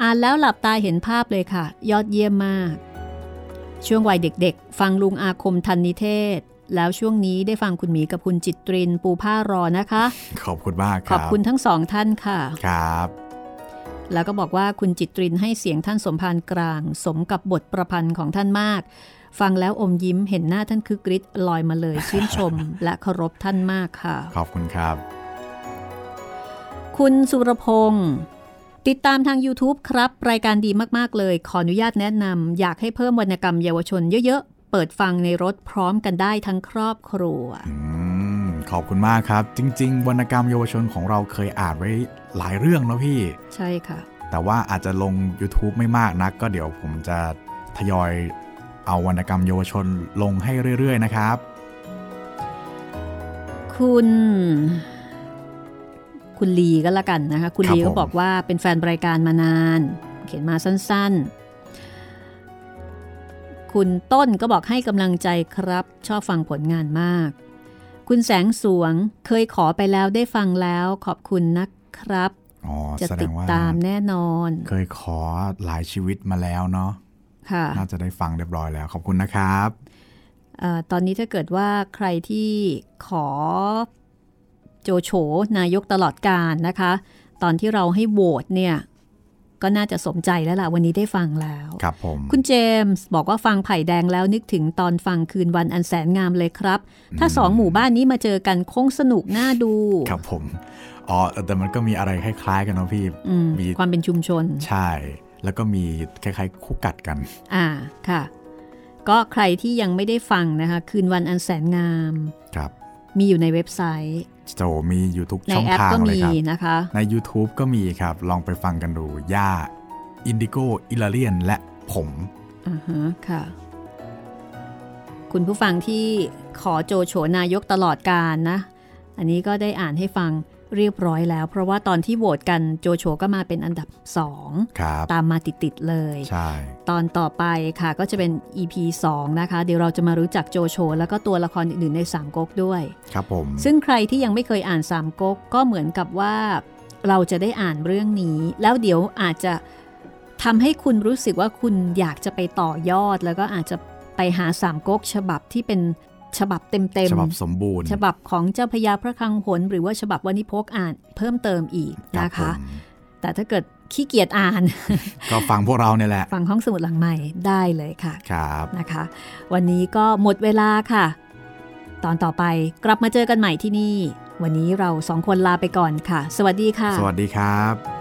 อ่านแล้วหลับตาเห็นภาพเลยค่ะ ยอดเยี่ยมมาก ช่วงวัยเด็กๆ ฟังลุงอาคมทันนิเทศ แล้วช่วงนี้ได้ฟังคุณหมีกับคุณจิตรินปูผ้ารอนะคะ ขอบคุณมากคขรัอบคุณทั้งสองท่านค่ะ ครับ แล้วก็บอกว่าคุณจิตรินให้เสียงท่านสมภารกลาง สมกับบทประพันธ์ของท่านมาก ฟังแล้วอมยิ้มเห็นหน้าท่านคือกริชลอยมาเลยชื่นชม และเคารพท่านมากค่ะ ขอบคุณครับ คุณสุรพงศ์ติดตามทาง YouTube ครับ รายการดีมาก ๆ เลย ขออนุญาตแนะนำอยากให้เพิ่มวรรณกรรมเยาวชนเยอะ ๆ เปิดฟังในรถพร้อมกันได้ทั้งครอบครัวอืมขอบคุณมากครับ จริง ๆ วรรณกรรมเยาวชนของเราเคยอ่านไว้หลายเรื่องแล้วพี่ ใช่ค่ะ แต่ว่าอาจจะลง YouTube ไม่มากนัก ก็เดี๋ยวผมจะทยอยเอาวรรณกรรมเยาวชนลงให้เรื่อย ๆ นะครับ คุณ คุณลีก็แล้วกันนะคะ คุณครับลีก็ผมบอกว่าเป็นแฟนรายการมานาน เขียนมาสั้น ๆ คุณต้นก็บอกให้กำลังใจครับ ชอบฟังผลงานมาก คุณแสงสวงเคยขอไปแล้วได้ฟังแล้วขอบคุณนะครับอ๋อจะแสดติงดว่าตามแน่นอน เคยขอหลายชีวิตมาแล้วเนาะค่ะน่าจะได้ฟังเรียบร้อยแล้ว ขอบคุณนะครับเออตอนนี้ถ้าเกิดว่าใครที่ขอโจโฉนายกตลอดการนะคะ ตอนที่เราให้โหวตเนี่ย ก็น่าจะสมใจแล้วล่ะ วันนี้ได้ฟังแล้วครับผมคุณเจมส์บอกว่าฟังไผ่แดงแล้วนึกถึงตอนฟังคืนวันอันแสนงามเลยครับ ถ้าสองหมู่บ้านนี้มาเจอกันคงสนุกน่าดู ครับผมอ๋อแต่มันก็มีอะไรคล้ายๆ กันเนาะพี่อืมมีความเป็นชุมชน ใช่ แล้วก็มีคล้ายๆ คู่กัดกัน อ่าค่ะ ก็ใครที่ยังไม่ได้ฟังนะคะ คืนวันอันแสนงามครับ มีอยู่ในเว็บไซต์ โจมีอยู่ทุกในช่องแอปทางก็เลยมีครับนะคะ ใน YouTube ก็มีครับ ลองไปฟังกันดูย่าอินดิโกอิลาเลียนและผมอ่าฮะค่ะ คุณผู้ฟังที่ขอโจโฉนายกตลอดการนะ อันนี้ก็ได้อ่านให้ฟัง เรียบร้อยแล้ว เพราะว่าตอนที่โหวตกันโจโฉก็มาเป็นอันดับสองครับตามมาติด ๆ เลยใช่ตอนต่อไปค่ะก็จะเป็น EP 2 นะคะ เดี๋ยวเราจะมารู้จักโจโฉแล้วก็ตัวละครอื่น ๆ ในสามก๊กด้วย ครับผม ซึ่งใครที่ยังไม่เคยอ่านสามก๊กก็เหมือนกับว่าเราจะได้อ่านเรื่องนี้ แล้วเดี๋ยวอาจจะทำให้คุณรู้สึกว่าคุณอยากจะไปต่อยอด แล้วก็อาจจะไปหาสามก๊กฉบับที่เป็น ฉบับเต็มฉบับสมบูรณ์ ฉบับของเจ้าพญาพระคลังหนหรือว่าฉบับวันิพกอ่านเพิ่มเติมอีกรับนะคะผมแต่ถ้าเกิดขี้เกียจอ่าน ก็ฟังพวกเราเนี่ยแหละ ฟังห้องสมุดหลังใหม่ได้เลยค่ะ ครับนะคะ วันนี้ก็หมดเวลาค่ะ ตอนต่อไปกลับมาเจอกันใหม่ที่นี่ วันนี้เราสองคนลาไปก่อนค่ะ สวัสดีค่ะ สวัสดีครับ